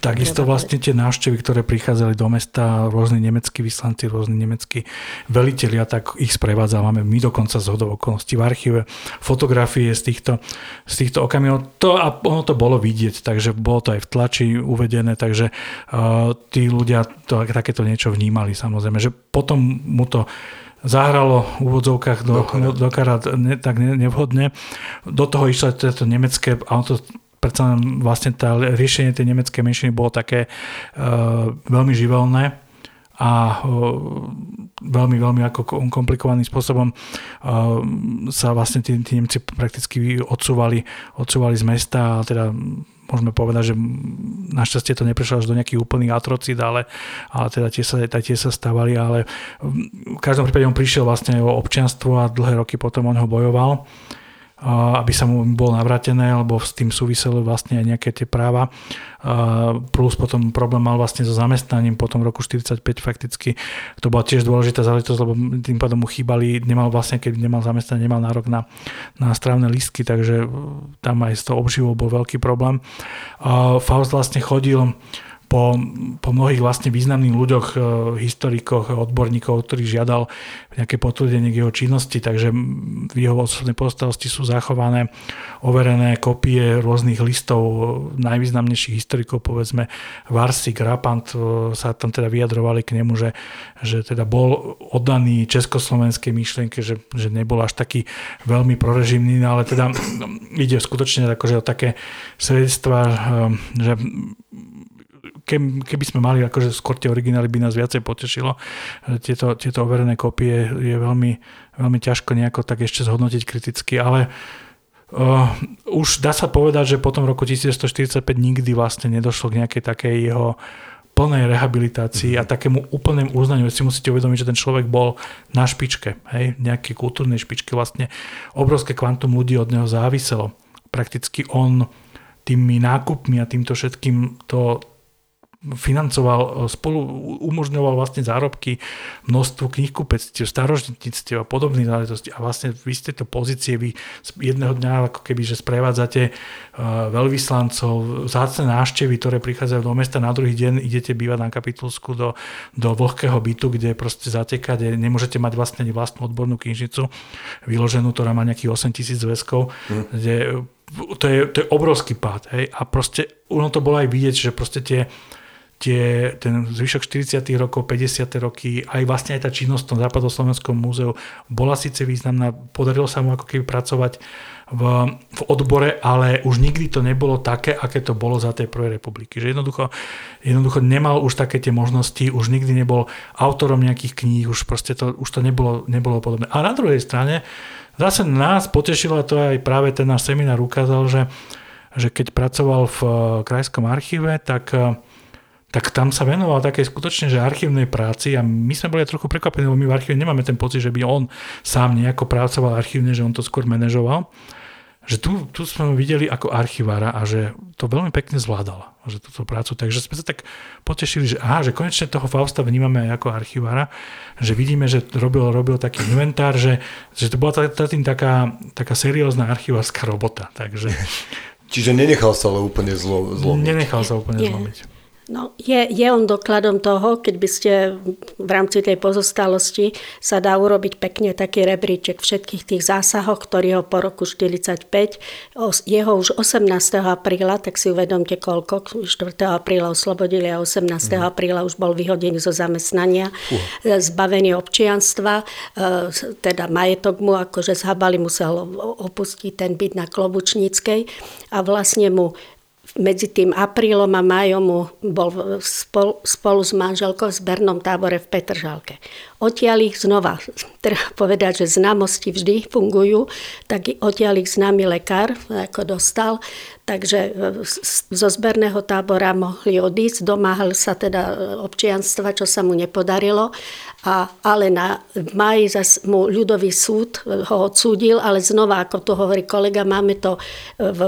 Takisto vlastne tie návštevy, ktoré prichádzali do mesta, rôzni nemeckí vyslanci, rôzni nemeckí velitelia, tak ich sprevádzame my dokonca z hodov okolností v archíve, fotografie z týchto, z týchto okamihov. To, a ono to bolo vidieť, takže bolo to aj v tlači uvedené, takže uh, tí ľudia to, takéto niečo vnímali samozrejme, že potom mu to zahralo v úvodzovkách do, do, do karát ne, tak ne, nevhodne. Do toho išlo to nemecké, a to predsa vlastne tá, riešenie tej nemeckej menšiny bolo také uh, veľmi živelné a uh, veľmi, veľmi ako komplikovaným spôsobom uh, sa vlastne tí, tí Nemci prakticky odsúvali, odsúvali z mesta a teda môžeme povedať, že našťastie to neprešlo až do nejakých úplných atrocít, ale, ale teda tie sa, tie sa stávali, ale v každom prípade on prišiel vlastne o občianstvo a dlhé roky potom on ho bojoval aby sa mu bolo navrátené, alebo s tým súviselo vlastne aj nejaké tie práva. Plus potom problém mal vlastne so zamestnaním potom v roku 45 fakticky. To bola tiež dôležitá záležitosť, lebo tým pádom mu chýbali, nemal vlastne, keď nemal zamestnanie, nemal nárok na, na strávne listky, takže tam aj z toho obživou bol veľký problém. Faust vlastne chodil po, po mnohých vlastne významných ľuďoch, e, historikoch, odborníkov, ktorých žiadal nejaké potvrdenie k jeho činnosti, takže v jeho osobnej postalosti sú zachované overené kopie rôznych listov najvýznamnejších historikov, povedzme Varsik, Rapant e, sa tam teda vyjadrovali k nemu, že, že teda bol oddaný československej myšlienke, že, že nebol až taký veľmi prorežimný, ale teda ide skutočne akože o také svedectvá, e, že keby sme mali akože skôr tie originály, by nás viacej potešilo. Tieto, tieto overené kopie je veľmi, veľmi ťažko nejako tak ešte zhodnotiť kriticky, ale uh, už dá sa povedať, že po tom roku 1945 nikdy vlastne nedošlo k nejakej takej jeho plnej rehabilitácii a takému úplnému uznaniu. Si musíte uvedomiť, že ten človek bol na špičke, hej, nejakej kultúrnej špičke. Vlastne obrovské kvantum ľudí od neho záviselo. Prakticky on tými nákupmi a týmto všetkým to financoval, e, spolu umožňoval vlastne zárobky množstvo knihkupectiev, starožitníctiev a podobných záležitostí a vlastne vy ste to pozície, vy jedného dňa ako keby, že sprevádzate e, veľvyslancov, zácne návštevy, ktoré prichádzajú do mesta, na druhý deň idete bývať na kapitulsku do, do vlhkého bytu, kde proste zateká, kde nemôžete mať vlastne vlastnú odbornú knižnicu vyloženú, ktorá má nejakých 8 tisíc zväzkov, mm. kde to je, to je obrovský pád. Hej? A proste ono to bolo aj vidieť, že proste tie tie, ten zvyšok 40. rokov, 50. roky, aj vlastne aj tá činnosť v tom západoslovenskom múzeu bola síce významná, podarilo sa mu ako keby pracovať v, v odbore, ale už nikdy to nebolo také, aké to bolo za tej prvej republiky. Že jednoducho, jednoducho nemal už také tie možnosti, už nikdy nebol autorom nejakých kníh, už proste to, už to nebolo, nebolo podobné. A na druhej strane, zase nás potešilo, a to aj práve ten náš seminár ukázal, že, že keď pracoval v krajskom archíve, tak tak tam sa venoval také skutočne, že archívnej práci a my sme boli trochu prekvapení, lebo my v archíve nemáme ten pocit, že by on sám nejako pracoval archívne, že on to skôr manažoval. Že tu, tu sme videli ako archivára a že to veľmi pekne zvládal, že túto prácu. Takže sme sa tak potešili, že aha, že konečne toho Fausta vnímame aj ako archivára, že vidíme, že robil, robil taký inventár, že, že to bola tá, taká, taká seriózna archivárska robota. Takže... Čiže nenechal sa ale úplne zlo, zlomiť. Nenechal sa úplne zlomiť. No, je, je on dokladom toho, keď by ste v rámci tej pozostalosti sa dá urobiť pekne taký rebríček všetkých tých zásahoch, ktorý ho po roku 45, jeho už 18. apríla, tak si uvedomte koľko, 4. apríla oslobodili a 18. Mm. apríla už bol vyhodený zo zamestnania, uh. zbavený občianstva, e, teda majetok mu, akože z Habali musel opustiť ten byt na Klobučníckej a vlastne mu medzi tým aprílom a májom bol spol, spolu s manželkou v zbernom tábore v Petržalke. Odtiaľ ich znova, treba povedať, že známosti vždy fungujú, tak odtiaľ ich známy lekár, ako dostal, takže zo zberného tábora mohli odísť, domáhal sa teda občianstva, čo sa mu nepodarilo, a, ale na, v máji zas mu ľudový súd ho odsúdil, ale znova, ako to hovorí kolega, máme to v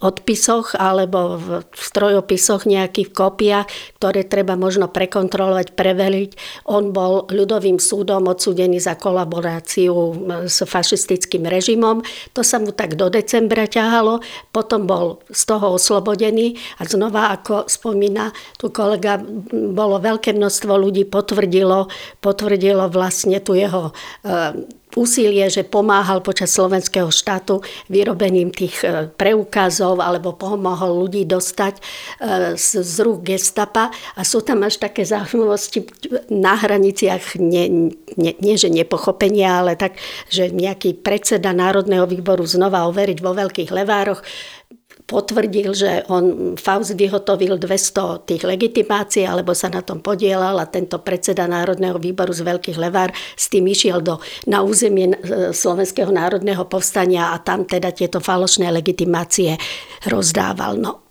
odpisoch alebo v strojopisoch nejakých kópiách, ktoré treba možno prekontrolovať, preveliť. On bol ľudovým súdom odsúdený za kolaboráciu s fašistickým režimom. To sa mu tak do decembra ťahalo, potom bol z toho oslobodený a znova, ako spomína tu kolega, bolo veľké množstvo ľudí potvrdilo, potvrdilo vlastne tu jeho e, úsilie, že pomáhal počas slovenského štátu vyrobením tých e, preukazov alebo pomohol ľudí dostať e, z, rúk gestapa. A sú tam až také zaujímavosti na hraniciach, nie, nie, nie že nepochopenia, ale tak, že nejaký predseda Národného výboru znova overiť vo veľkých levároch potvrdil, že on Faust vyhotovil 200 tých legitimácií, alebo sa na tom podielal a tento predseda Národného výboru z Veľkých Levár s tým išiel do, na územie e, Slovenského národného povstania a tam teda tieto falošné legitimácie rozdával. No,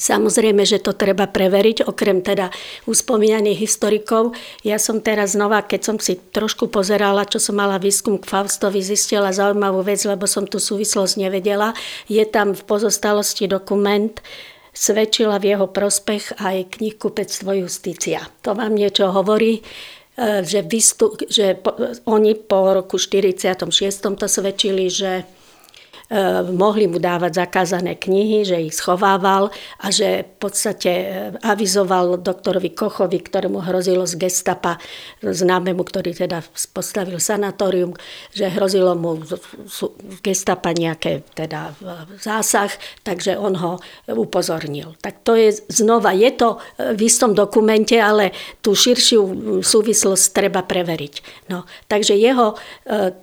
Samozrejme, že to treba preveriť, okrem teda uspomínaných historikov. Ja som teraz znova, keď som si trošku pozerala, čo som mala výskum k Faustovi, zistila zaujímavú vec, lebo som tú súvislosť nevedela. Je tam v pozostalosti dokument, svedčila v jeho prospech aj knihkupectvo Justícia. To vám niečo hovorí e, že, vystu, že po, oni po roku 46. to svedčili, že mohli mu dávať zakázané knihy, že ich schovával a že v podstate eh, avizoval doktorovi Kochovi, ktorému hrozilo z gestapa, známemu, ktorý teda postavil sanatórium, že hrozilo mu z gestapa nejaké teda zásah, takže on ho upozornil. Tak to je znova, je to eh, v istom dokumente, ale tú širšiu súvislosť treba preveriť. No, takže jeho,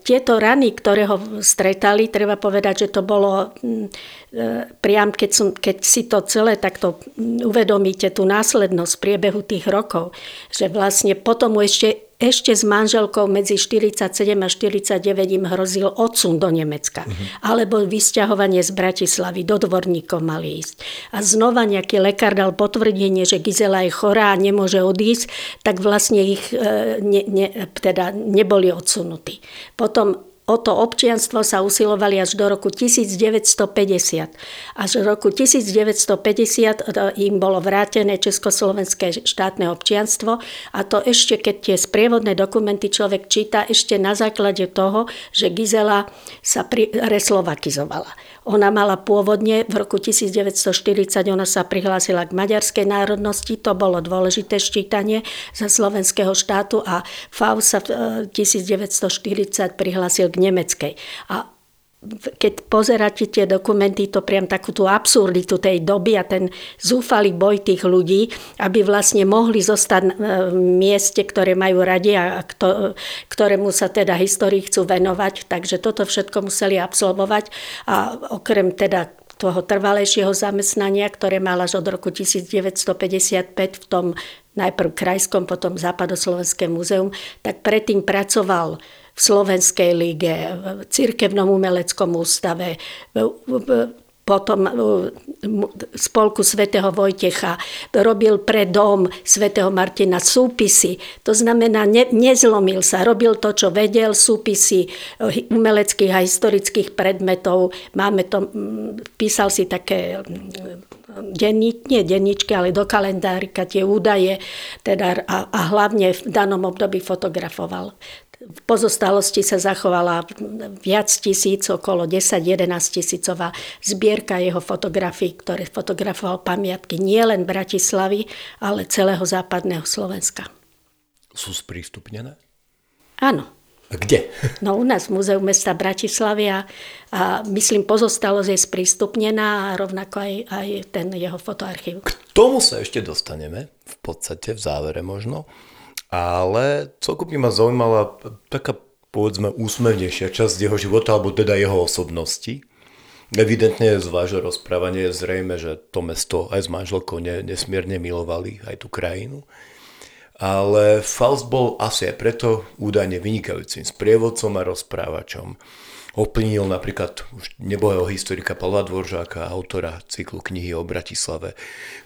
tieto rany, ktoré ho stretali, treba povedať, že to bolo mm, e, priam, keď, som, keď si to celé takto uvedomíte, tú následnosť priebehu tých rokov, že vlastne potom ešte ešte s manželkou medzi 47 a 49 im hrozil odsun do Nemecka. Uh-huh. Alebo vysťahovanie z Bratislavy, do dvorníkov mali ísť. A znova nejaký lekár dal potvrdenie, že Gizela je chorá a nemôže odísť, tak vlastne ich e, ne, ne, teda neboli odsunutí. Potom O to občianstvo sa usilovali až do roku 1950. Až v roku 1950 im bolo vrátené Československé štátne občianstvo a to ešte, keď tie sprievodné dokumenty človek číta, ešte na základe toho, že Gizela sa pri, reslovakizovala. Ona mala pôvodne v roku 1940, ona sa prihlásila k maďarskej národnosti, to bolo dôležité ščítanie za slovenského štátu a Faust sa v 1940 prihlásil k nemeckej. A keď pozeráte tie dokumenty, to priam takú tú absurditu tej doby a ten zúfalý boj tých ľudí, aby vlastne mohli zostať e, v mieste, ktoré majú radi a ktorému sa teda histórii chcú venovať. Takže toto všetko museli absolvovať a okrem teda toho trvalejšieho zamestnania, ktoré mal až od roku 1955 v tom najprv krajskom, potom západoslovenském múzeum, tak predtým pracoval v Slovenskej líge, v Cirkevnom umeleckom ústave, potom spolku svätého Vojtecha, robil pre dom svätého Martina súpisy. To znamená, ne, nezlomil sa, robil to, čo vedel, súpisy umeleckých a historických predmetov. Máme to, písal si také denní, nie denníčky, ale do kalendárika tie údaje teda, a, a hlavne v danom období fotografoval. V pozostalosti sa zachovala viac tisíc, okolo 10-11 tisícová zbierka jeho fotografií, ktoré fotografoval pamiatky nielen Bratislavy, ale celého západného Slovenska. Sú sprístupnené? Áno. A kde? No u nás v Múzeu mesta Bratislavy a, a myslím pozostalosť je sprístupnená a rovnako aj, aj ten jeho fotoarchív. K tomu sa ešte dostaneme, v podstate v závere možno ale celkom ma zaujímala taká povedzme úsmevnejšia časť jeho života, alebo teda jeho osobnosti. Evidentne z vášho rozprávania je zrejme, že to mesto aj s manželkou nesmierne milovali aj tú krajinu. Ale Faust bol asi aj preto údajne vynikajúcim sprievodcom a rozprávačom ovplyvnil napríklad už nebohého historika Pavla Dvoržáka, autora cyklu knihy o Bratislave,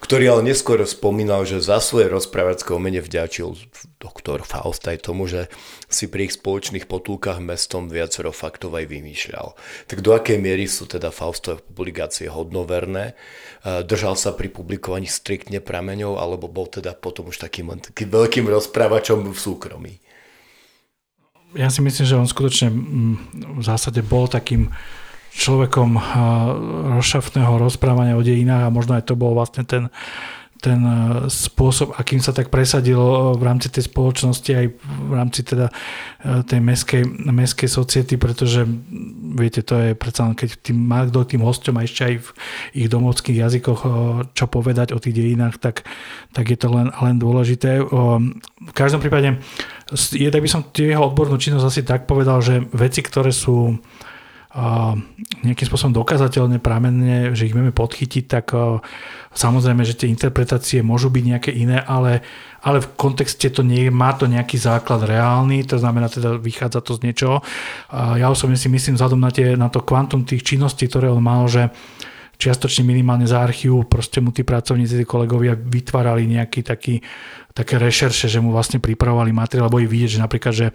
ktorý ale neskôr spomínal, že za svoje rozprávacké umenie vďačil doktor Faust aj tomu, že si pri ich spoločných potulkách mestom viacero faktov aj vymýšľal. Tak do akej miery sú teda Faustové publikácie hodnoverné? Držal sa pri publikovaní striktne prameňov, alebo bol teda potom už takým, takým veľkým rozprávačom v súkromí? Ja si myslím, že on skutočne mm, v zásade bol takým človekom rozšaftného rozprávania o dejinách a možno aj to bol vlastne ten, ten e, spôsob, akým sa tak presadil v rámci tej spoločnosti aj v rámci teda e, tej meskej, meskej society, pretože viete, to je predsa len, keď tým, má kto tým hosťom a ešte aj v ich domovských jazykoch e, čo povedať o tých dejinách, tak, tak je to len, len dôležité. V každom prípade tak by som jeho odbornú činnosť asi tak povedal, že veci, ktoré sú nejakým spôsobom dokazateľne, pramenne, že ich vieme podchytiť, tak samozrejme, že tie interpretácie môžu byť nejaké iné, ale, ale v kontexte to nie má to nejaký základ reálny, to znamená teda vychádza to z niečoho. Ja osobne si myslím vzhľadom na, tie, na to kvantum tých činností, ktoré on mal, že čiastočne minimálne za archívu, proste mu tí pracovníci, tí kolegovia vytvárali nejaký taký také rešerše, že mu vlastne pripravovali materiál, lebo i vidieť, že napríklad, že e,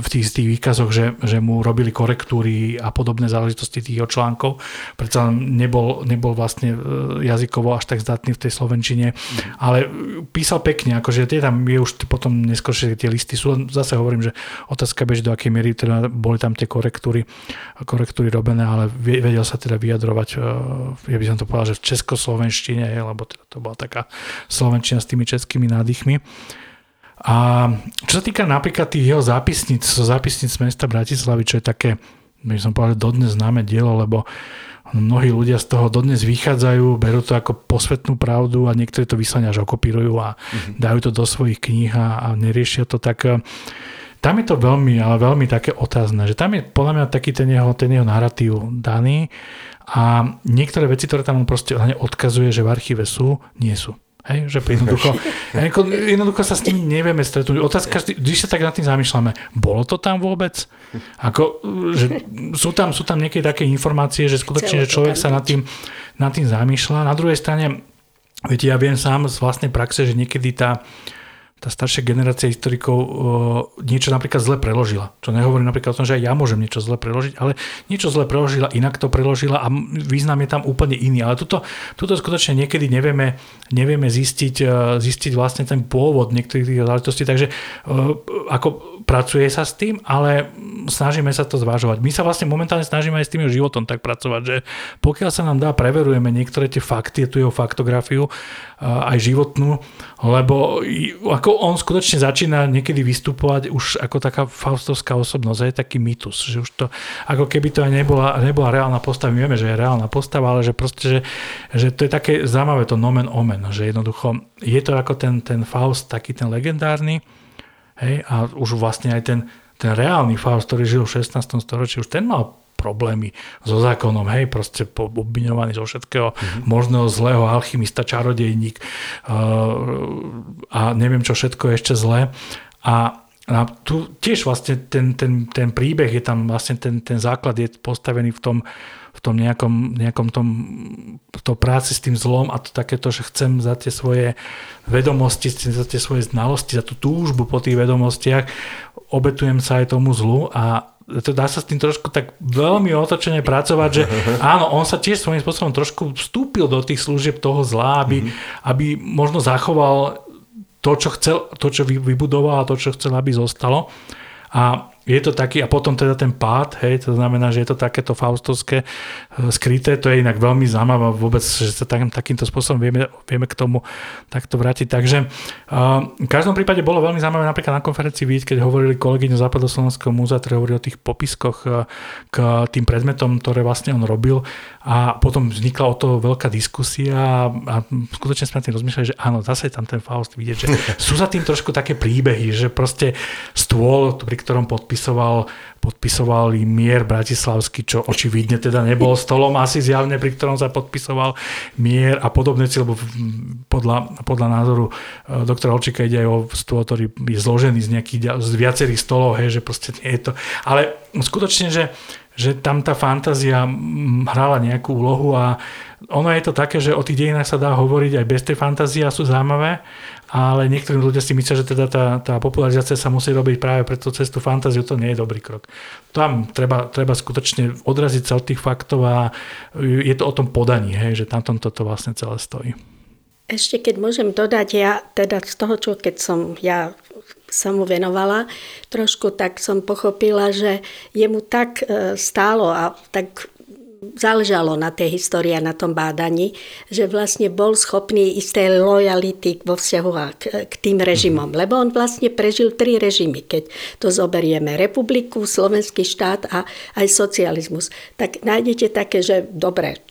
v tých, tých výkazoch, že, že mu robili korektúry a podobné záležitosti tých článkov. Predsa nebol, nebol vlastne e, jazykovo až tak zdatný v tej slovenčine, mm. ale písal pekne, akože tie tam je už potom neskôršie tie listy sú, zase hovorím, že otázka beží do akej miery teda boli tam tie korektúry, korektúry robené, ale vedel sa teda vyjadrovať, e, ja by som to povedal, že v českoslovenštine, lebo teda to bola taká slovenčina s tými českými nádychmi. A čo sa týka napríklad tých jeho zápisníc, zápisníc mesta Bratislavy, čo je také, by som povedal, dodnes známe dielo, lebo mnohí ľudia z toho dodnes vychádzajú, berú to ako posvetnú pravdu a niektorí to vyslovene až okopírujú a mm-hmm. dajú to do svojich kníh a, a neriešia to tak. Eh, tam je to veľmi, ale veľmi také otázne, že tam je podľa mňa taký ten jeho, ten jeho narratív daný a niektoré veci, ktoré tam on proste odkazuje, že v archíve sú, nie sú. Hej, že jednoducho, jednoducho sa s tým nevieme stretnúť. Otázka, když sa tak nad tým zamýšľame, bolo to tam vôbec? Ako, že sú, tam, sú tam nejaké také informácie, že skutočne že človek sa nad tým, nad tým zamýšľa. Na druhej strane, viete, ja viem sám z vlastnej praxe, že niekedy tá, tá staršia generácia historikov o, niečo napríklad zle preložila. Čo nehovorí napríklad o tom, že aj ja môžem niečo zle preložiť, ale niečo zle preložila, inak to preložila a význam je tam úplne iný. Ale tuto, tuto skutočne niekedy nevieme, nevieme zistiť, e, zistiť vlastne ten pôvod niektorých tých záležitostí, takže o, e, ako pracuje sa s tým, ale snažíme sa to zvážovať. My sa vlastne momentálne snažíme aj s tým životom tak pracovať, že pokiaľ sa nám dá, preverujeme niektoré tie fakty, tu jeho faktografiu, aj životnú, lebo ako on skutočne začína niekedy vystupovať už ako taká faustovská osobnosť, je taký mýtus, že už to, ako keby to aj nebola, nebola reálna postava, my vieme, že je reálna postava, ale že proste, že, že to je také zaujímavé to nomen omen, že jednoducho je to ako ten, ten Faust, taký ten legendárny, hej, a už vlastne aj ten, ten reálny Faust, ktorý žil v 16. storočí, už ten mal problémy so zákonom, hej, proste obviňovaný zo všetkého mm-hmm. možného zlého alchymista, čarodejník uh, a neviem čo všetko je ešte zlé. A a tu tiež vlastne ten, ten, ten príbeh je tam, vlastne ten, ten základ je postavený v tom, v tom nejakom, nejakom tom to práci s tým zlom a to takéto, že chcem za tie svoje vedomosti, za tie svoje znalosti, za tú túžbu po tých vedomostiach, obetujem sa aj tomu zlu a to dá sa s tým trošku tak veľmi otočene pracovať, že áno, on sa tiež svojím spôsobom trošku vstúpil do tých služieb toho zla, aby, mm-hmm. aby možno zachoval to, čo chcel, to, čo vybudoval a to, čo chcel, aby zostalo. A je to taký, a potom teda ten pád, hej, to znamená, že je to takéto faustovské e, skryté, to je inak veľmi zaujímavé vôbec, že sa tak, takýmto spôsobom vieme, vieme k tomu takto vrátiť. Takže uh, v každom prípade bolo veľmi zaujímavé napríklad na konferencii vidieť, keď hovorili kolegyňu Západoslovenského múzea, ktoré hovorili o tých popiskoch e, k tým predmetom, ktoré vlastne on robil a potom vznikla o to veľká diskusia a skutočne sme tým rozmýšľali, že áno, zase tam ten Faust vidieť, že sú za tým trošku také príbehy, že proste stôl, pri ktorom podpísal podpisoval, podpisoval mier bratislavský, čo očividne teda nebol stolom asi zjavne, pri ktorom sa podpisoval mier a podobne, lebo podľa, podľa názoru e, doktora Olčika ide aj o stôl, ktorý je zložený z nejakých z viacerých stolov, hej, že proste nie je to. Ale skutočne, že že tam tá fantázia hrala nejakú úlohu a ono je to také, že o tých dejinách sa dá hovoriť aj bez tej fantázie a sú zaujímavé, ale niektorí ľudia si myslia, že teda tá, tá popularizácia sa musí robiť práve pre tú cestu fantáziu, to nie je dobrý krok. Tam treba, treba skutočne odraziť sa od tých faktov a je to o tom podaní, hej, že tam tomto to vlastne celé stojí. Ešte keď môžem dodať, ja teda z toho, čo keď som ja sa mu venovala trošku, tak som pochopila, že jemu tak e, stálo a tak záležalo na tej histórii a na tom bádaní, že vlastne bol schopný isté lojality vo vzťahu k, k tým režimom. Mhm. Lebo on vlastne prežil tri režimy, keď to zoberieme. Republiku, slovenský štát a aj socializmus. Tak nájdete také, že dobre,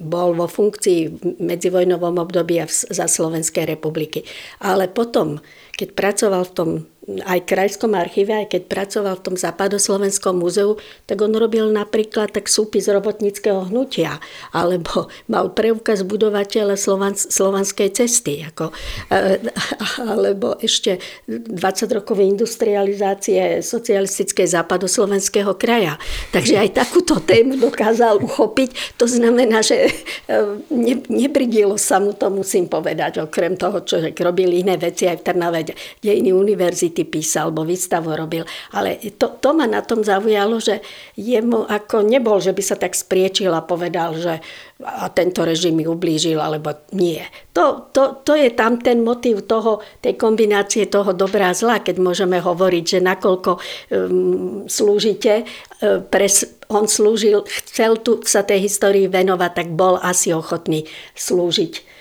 bol vo funkcii v medzivojnovom období a za Slovenskej republiky. Ale potom, keď pracoval v tom aj krajskom archíve, aj keď pracoval v tom západoslovenskom múzeu, tak on robil napríklad tak súpis robotníckého hnutia, alebo mal preukaz budovateľa Slovan, slovanskej cesty, ako, e, alebo ešte 20 rokov industrializácie socialistickej západoslovenského kraja. Takže aj takúto tému dokázal uchopiť. To znamená, že e, ne, nebridilo sa mu to, musím povedať, okrem toho, čo robil iné veci aj v Trnave, dejiny univerzity univerzity písal, alebo výstavu robil. Ale to, to ma na tom zaujalo, že jemu ako nebol, že by sa tak spriečil a povedal, že a tento režim mi ublížil, alebo nie. To, to, to je tam ten motív toho, tej kombinácie toho dobrá a zla, keď môžeme hovoriť, že nakoľko um, slúžite, um, pres, on slúžil, chcel tu sa tej histórii venovať, tak bol asi ochotný slúžiť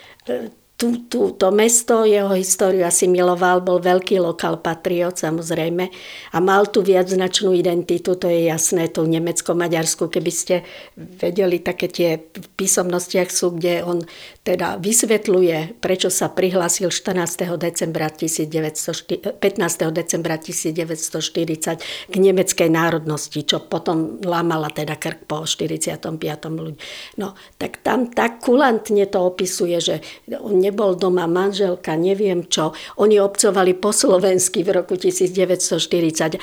tú, tú, to mesto, jeho históriu asi miloval, bol veľký lokál patriot samozrejme a mal tu viacznačnú identitu, to je jasné, tú nemecko-maďarsku, keby ste vedeli, také tie v písomnostiach sú, kde on teda vysvetľuje, prečo sa prihlásil 14. decembra 1900, 15. decembra 1940 k nemeckej národnosti, čo potom lámala teda krk po 45. ľudí. No, tak tam tak kulantne to opisuje, že on nebol doma manželka, neviem čo. Oni obcovali po slovensky v roku 1940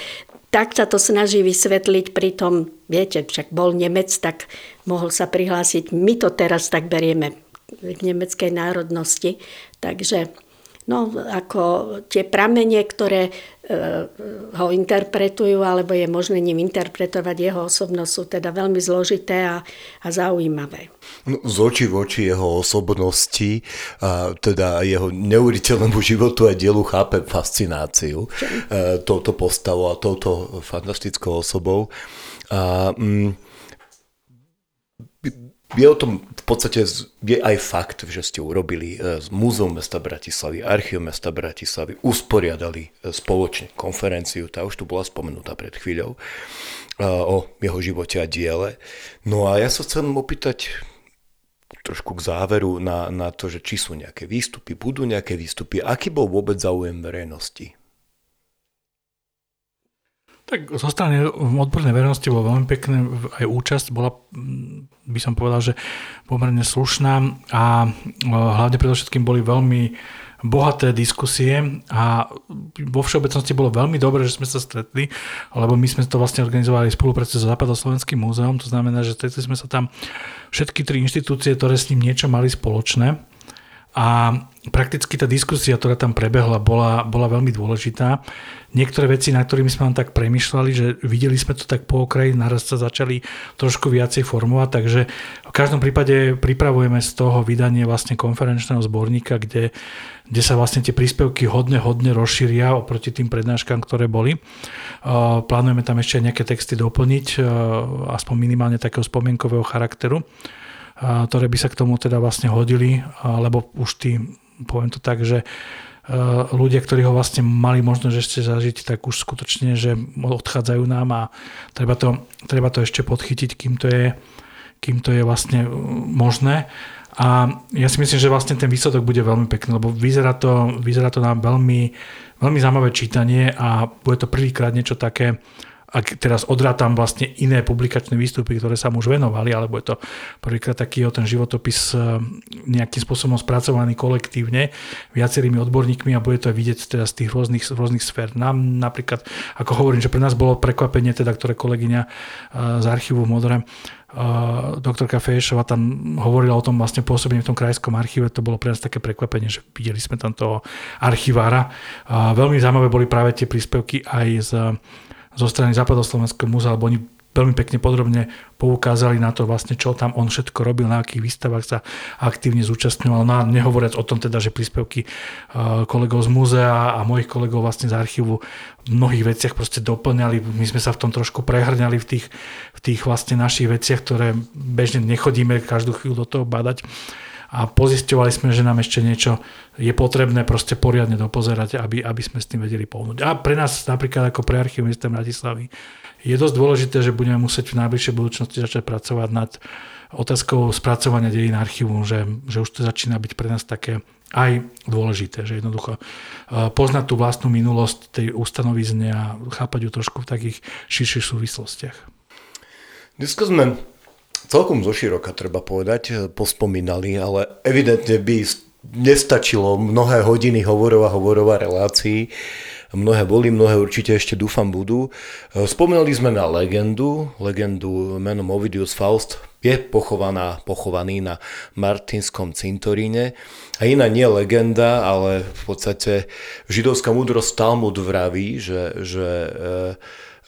tak sa to snaží vysvetliť, pritom, viete, však bol Nemec, tak mohol sa prihlásiť. My to teraz tak berieme nemeckej národnosti. Takže no, ako tie pramenie, ktoré e, ho interpretujú, alebo je možné ním interpretovať jeho osobnosť, sú teda veľmi zložité a, a zaujímavé. No, z očí v oči jeho osobnosti, a teda jeho neuveriteľnému životu a dielu chápe fascináciu e, touto postavou a touto fantastickou osobou. A, mm, je o tom v podstate je aj fakt, že ste urobili e, z Múzeum mesta Bratislavy, Archív mesta Bratislavy, usporiadali e, spoločne konferenciu, tá už tu bola spomenutá pred chvíľou, e, o jeho živote a diele. No a ja sa chcem opýtať trošku k záveru na, na to, že či sú nejaké výstupy, budú nejaké výstupy, aký bol vôbec záujem verejnosti? Tak zo strany odbornej verejnosti bolo veľmi pekné, aj účasť bola, mm, by som povedal, že pomerne slušná a hlavne predovšetkým boli veľmi bohaté diskusie a vo všeobecnosti bolo veľmi dobré, že sme sa stretli, lebo my sme to vlastne organizovali v spolupráci so Západoslovenským múzeom, to znamená, že stretli sme sa tam všetky tri inštitúcie, ktoré s ním niečo mali spoločné a prakticky tá diskusia, ktorá tam prebehla, bola, bola veľmi dôležitá. Niektoré veci, na ktorými sme len tak premyšľali, že videli sme to tak po okraji, naraz sa začali trošku viacej formovať, takže v každom prípade pripravujeme z toho vydanie vlastne konferenčného zborníka, kde, kde sa vlastne tie príspevky hodne, hodne rozšíria oproti tým prednáškam, ktoré boli. Plánujeme tam ešte nejaké texty doplniť, aspoň minimálne takého spomienkového charakteru ktoré by sa k tomu teda vlastne hodili, lebo už tí, poviem to tak, že ľudia, ktorí ho vlastne mali možnosť ešte zažiť, tak už skutočne, že odchádzajú nám a treba to, treba to ešte podchytiť, kým to je kým to je vlastne možné. A ja si myslím, že vlastne ten výsledok bude veľmi pekný, lebo vyzerá to, vyzerá to na veľmi, veľmi zaujímavé čítanie a bude to prvýkrát niečo také, ak teraz odrátam vlastne iné publikačné výstupy, ktoré sa mu už venovali, alebo je to prvýkrát taký ten životopis e, nejakým spôsobom spracovaný kolektívne viacerými odborníkmi a bude to aj vidieť teda z tých rôznych, rôznych sfér. Nám napríklad, ako hovorím, že pre nás bolo prekvapenie, teda, ktoré kolegyňa e, z archívu v Modre doktorka Fejšova tam hovorila o tom vlastne pôsobení v tom krajskom archíve, to bolo pre nás také prekvapenie, že videli sme tam toho archivára. Veľmi zaujímavé boli práve tie príspevky aj z, zo strany Západoslovenského múzea, lebo oni veľmi pekne podrobne poukázali na to vlastne, čo tam on všetko robil, na akých výstavách sa aktívne zúčastňoval. No a nehovoriac o tom teda, že príspevky uh, kolegov z múzea a mojich kolegov vlastne z archívu v mnohých veciach proste doplňali. My sme sa v tom trošku prehrňali v tých, v tých vlastne našich veciach, ktoré bežne nechodíme každú chvíľu do toho badať a pozisťovali sme, že nám ešte niečo je potrebné proste poriadne dopozerať, aby, aby sme s tým vedeli pohnúť. A pre nás napríklad ako pre archív mesta Bratislavy je dosť dôležité, že budeme musieť v najbližšej budúcnosti začať pracovať nad otázkou spracovania dejín archívu, že, že už to začína byť pre nás také aj dôležité, že jednoducho e, poznať tú vlastnú minulosť tej ustanovizne a chápať ju trošku v takých širších súvislostiach. Dneska sme celkom zoširoka, treba povedať, e, pospomínali, ale evidentne by nestačilo mnohé hodiny hovorov a hovorov a relácií Mnohé boli, mnohé určite ešte dúfam budú. E, spomínali sme na legendu, legendu menom Ovidius Faust, je pochovaná, pochovaný na Martinskom cintoríne. A iná nie legenda, ale v podstate židovská múdrosť Talmud vraví, že, že e,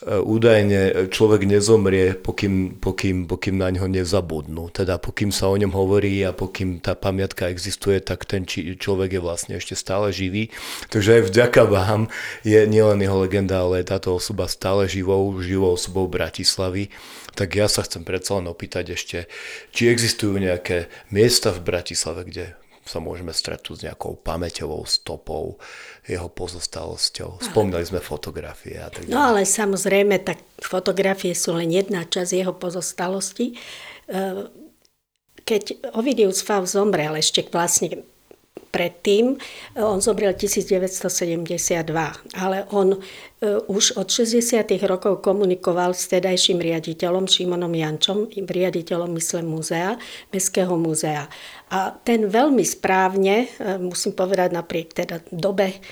údajne človek nezomrie, pokým, pokým, pokým na ňo nezabudnú. Teda pokým sa o ňom hovorí a pokým tá pamiatka existuje, tak ten či, človek je vlastne ešte stále živý. Takže aj vďaka vám je nielen jeho legenda, ale je táto osoba stále živou, živou osobou Bratislavy. Tak ja sa chcem predsa len opýtať ešte, či existujú nejaké miesta v Bratislave, kde sa môžeme stretnúť s nejakou pamäťovou stopou, jeho pozostalosťou. Spomínali sme fotografie a tak ďalej. No ale samozrejme, tak fotografie sú len jedna časť jeho pozostalosti. E, keď Ovidius Faust zomrel ešte vlastne predtým, on zomrel 1972, ale on e, už od 60. rokov komunikoval s tedajším riaditeľom Šimonom Jančom, riaditeľom mysle múzea, Mestského múzea. A ten veľmi správne, e, musím povedať napriek teda dobe,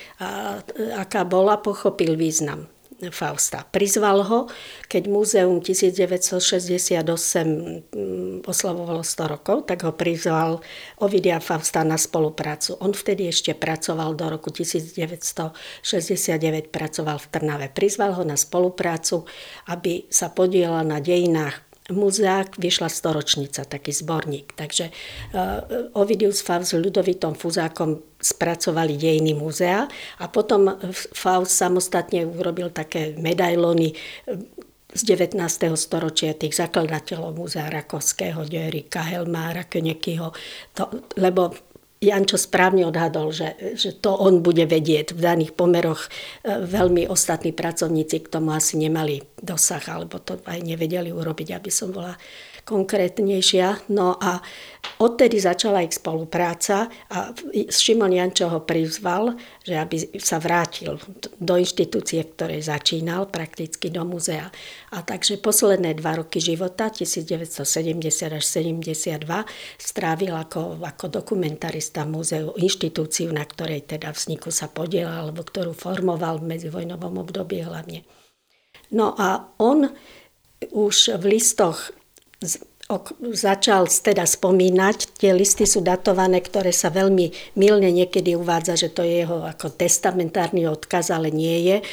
aká bola, pochopil význam Fausta. Prizval ho, keď múzeum 1968 mm, oslavovalo 100 rokov, tak ho prizval Ovidia Fausta na spoluprácu. On vtedy ešte pracoval do roku 1969, pracoval v Trnave. Prizval ho na spoluprácu, aby sa podielal na dejinách muzeák vyšla storočnica, taký zborník. Takže uh, Ovidius Faust s Ľudovitom Fuzákom spracovali dejiny múzea a potom Faust samostatne urobil také medailóny eh, z 19. storočia tých zakladateľov múzea Rakovského, Derika, Helmára, Könekyho, lebo Jančo správne odhadol, že, že to on bude vedieť. V daných pomeroch e, veľmi ostatní pracovníci k tomu asi nemali dosah, alebo to aj nevedeli urobiť, aby som bola konkrétnejšia. No a odtedy začala ich spolupráca a Šimon Jančo ho prizval, že aby sa vrátil do inštitúcie, ktorej začínal, prakticky do muzea. A takže posledné dva roky života, 1970 až 72, strávil ako, ako dokumentarista v múzeu inštitúciu, na ktorej teda vzniku sa podielal, alebo ktorú formoval v medzivojnovom období hlavne. No a on už v listoch začal teda spomínať. Tie listy sú datované, ktoré sa veľmi milne niekedy uvádza, že to je jeho ako testamentárny odkaz, ale nie je. E,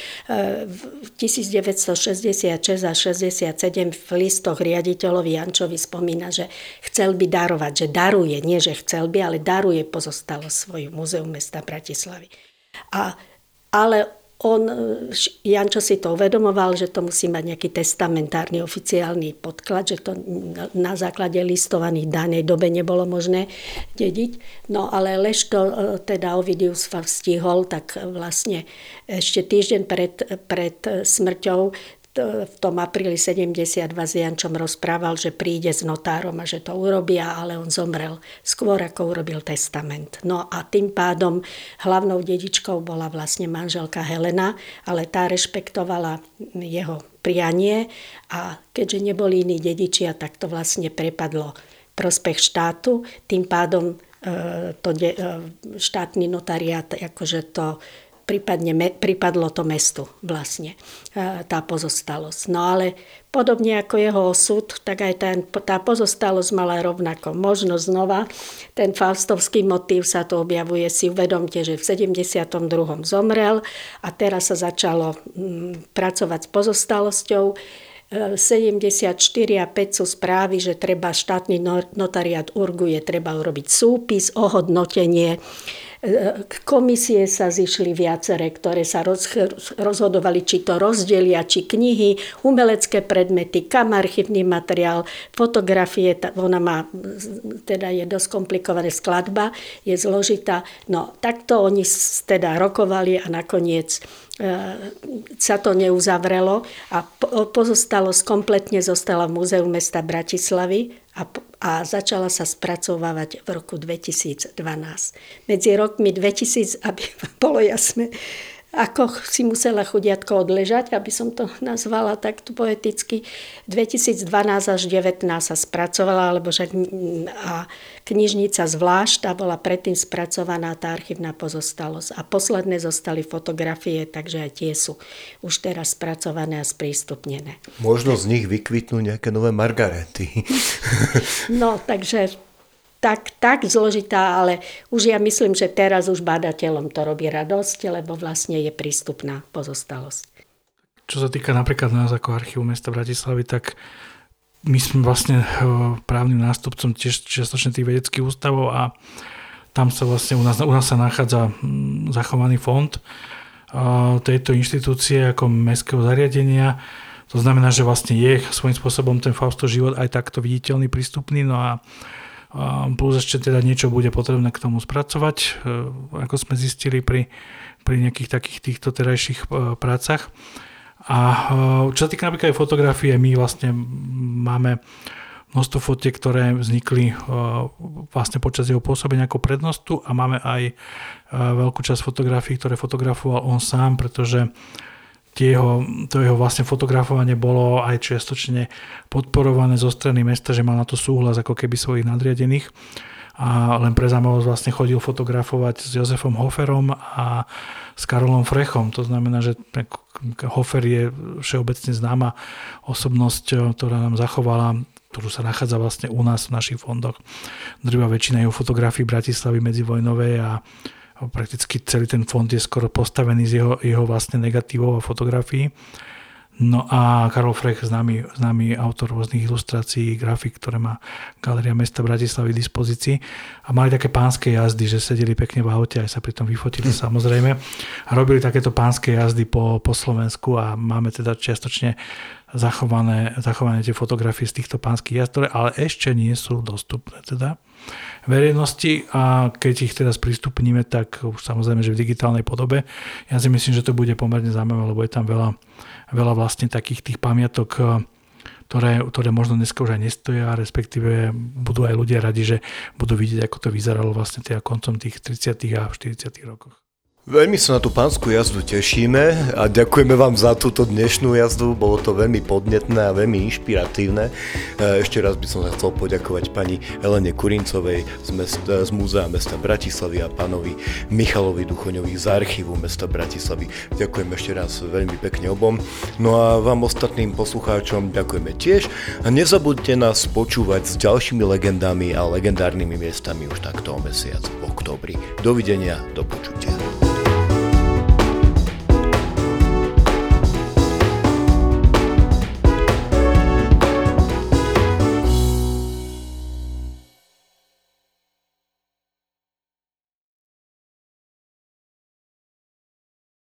v 1966 a 67 v listoch riaditeľovi Jančovi spomína, že chcel by darovať, že daruje, nie že chcel by, ale daruje pozostalo svoju múzeum mesta Bratislavy. A, ale on, Jančo si to uvedomoval, že to musí mať nejaký testamentárny oficiálny podklad, že to na základe listovaných danej dobe nebolo možné dediť. No ale lež to e, teda Ovidius stihol, tak vlastne ešte týždeň pred, pred smrťou v tom apríli 72 s Jančom rozprával, že príde s notárom a že to urobia, ale on zomrel skôr, ako urobil testament. No a tým pádom hlavnou dedičkou bola vlastne manželka Helena, ale tá rešpektovala jeho prianie a keďže neboli iní dedičia, tak to vlastne prepadlo prospech štátu. Tým pádom e, to e, štátny notariát akože to prípadne pripadlo to mestu vlastne, e, tá pozostalosť. No ale podobne ako jeho osud, tak aj ten, tá pozostalosť mala rovnako možnosť znova. Ten faustovský motív sa to objavuje, si uvedomte, že v 72. zomrel a teraz sa začalo mm, pracovať s pozostalosťou. 74 e, a 5 sú správy, že treba štátny notariát urguje, treba urobiť súpis, ohodnotenie Komisie sa zišli viaceré, ktoré sa rozhodovali, či to rozdelia, či knihy, umelecké predmety, kam archívny materiál, fotografie, ona má, teda je dosť komplikovaná skladba, je zložitá. No, takto oni teda rokovali a nakoniec e, sa to neuzavrelo a pozostalosť kompletne zostala v Múzeu mesta Bratislavy a, a začala sa spracovávať v roku 2012. Medzi rokmi 2000, aby bolo jasné, ako si musela chudiatko odležať, aby som to nazvala takto poeticky. 2012 až 2019 sa spracovala, alebo že a knižnica zvlášť, tá bola predtým spracovaná, tá archívna pozostalosť. A posledné zostali fotografie, takže aj tie sú už teraz spracované a sprístupnené. Možno z nich vykvitnú nejaké nové margarety. no, takže tak, tak zložitá, ale už ja myslím, že teraz už badateľom to robí radosť, lebo vlastne je prístupná pozostalosť. Čo sa týka napríklad nás ako archívu mesta Bratislavy, tak my sme vlastne eh, právnym nástupcom tiež čiastočne tých vedeckých ústavov a tam sa vlastne u nás, u nás sa nachádza hm, zachovaný fond eh, tejto inštitúcie ako mestského zariadenia. To znamená, že vlastne je svojím spôsobom ten Fausto život aj takto viditeľný, prístupný. No a plus ešte teda niečo bude potrebné k tomu spracovať, e, ako sme zistili pri, pri nejakých takých týchto terajších e, prácach. A e, čo sa týka napríklad aj fotografie, my vlastne máme množstvo fotiek, ktoré vznikli vlastne počas jeho pôsobenia ako prednostu a máme aj veľkú časť fotografií, ktoré fotografoval on sám, pretože tie jeho, to jeho vlastne fotografovanie bolo aj čiastočne podporované zo strany mesta, že mal na to súhlas ako keby svojich nadriadených a len pre zaujímavosť vlastne chodil fotografovať s Jozefom Hoferom a s Karolom Frechom. To znamená, že Hofer je všeobecne známa osobnosť, ktorá nám zachovala ktorú sa nachádza vlastne u nás v našich fondoch. Drvá väčšina jeho fotografií Bratislavy medzivojnovej a prakticky celý ten fond je skoro postavený z jeho, jeho vlastne negatívov a fotografií. No a Karol Frech, známy, známy autor rôznych ilustrácií, grafik, ktoré má Galeria mesta Bratislavy v dispozícii. A mali také pánske jazdy, že sedeli pekne v aute, aj sa pri tom vyfotili samozrejme. A robili takéto pánske jazdy po, po Slovensku a máme teda čiastočne zachované, zachované tie fotografie z týchto pánskych jazd, ktoré ale ešte nie sú dostupné teda verejnosti a keď ich teda sprístupníme, tak už samozrejme, že v digitálnej podobe. Ja si myslím, že to bude pomerne zaujímavé, lebo je tam veľa, veľa vlastne takých tých pamiatok, eh, ktoré, ktoré možno dneska už aj nestoja, respektíve budú aj ľudia radi, že budú vidieť, ako to vyzeralo vlastne teda koncom tých 30. a 40. rokoch. Veľmi sa na tú pánsku jazdu tešíme a ďakujeme vám za túto dnešnú jazdu. Bolo to veľmi podnetné a veľmi inšpiratívne. E, ešte raz by som sa chcel poďakovať pani Elene Kurincovej z, mesta, z Múzea mesta Bratislavy a pánovi Michalovi Duchoňovi z archívu mesta Bratislavy. Ďakujem ešte raz veľmi pekne obom. No a vám ostatným poslucháčom ďakujeme tiež a nezabudte nás počúvať s ďalšími legendami a legendárnymi miestami už takto o mesiac v oktobri. Dovidenia, do počutia.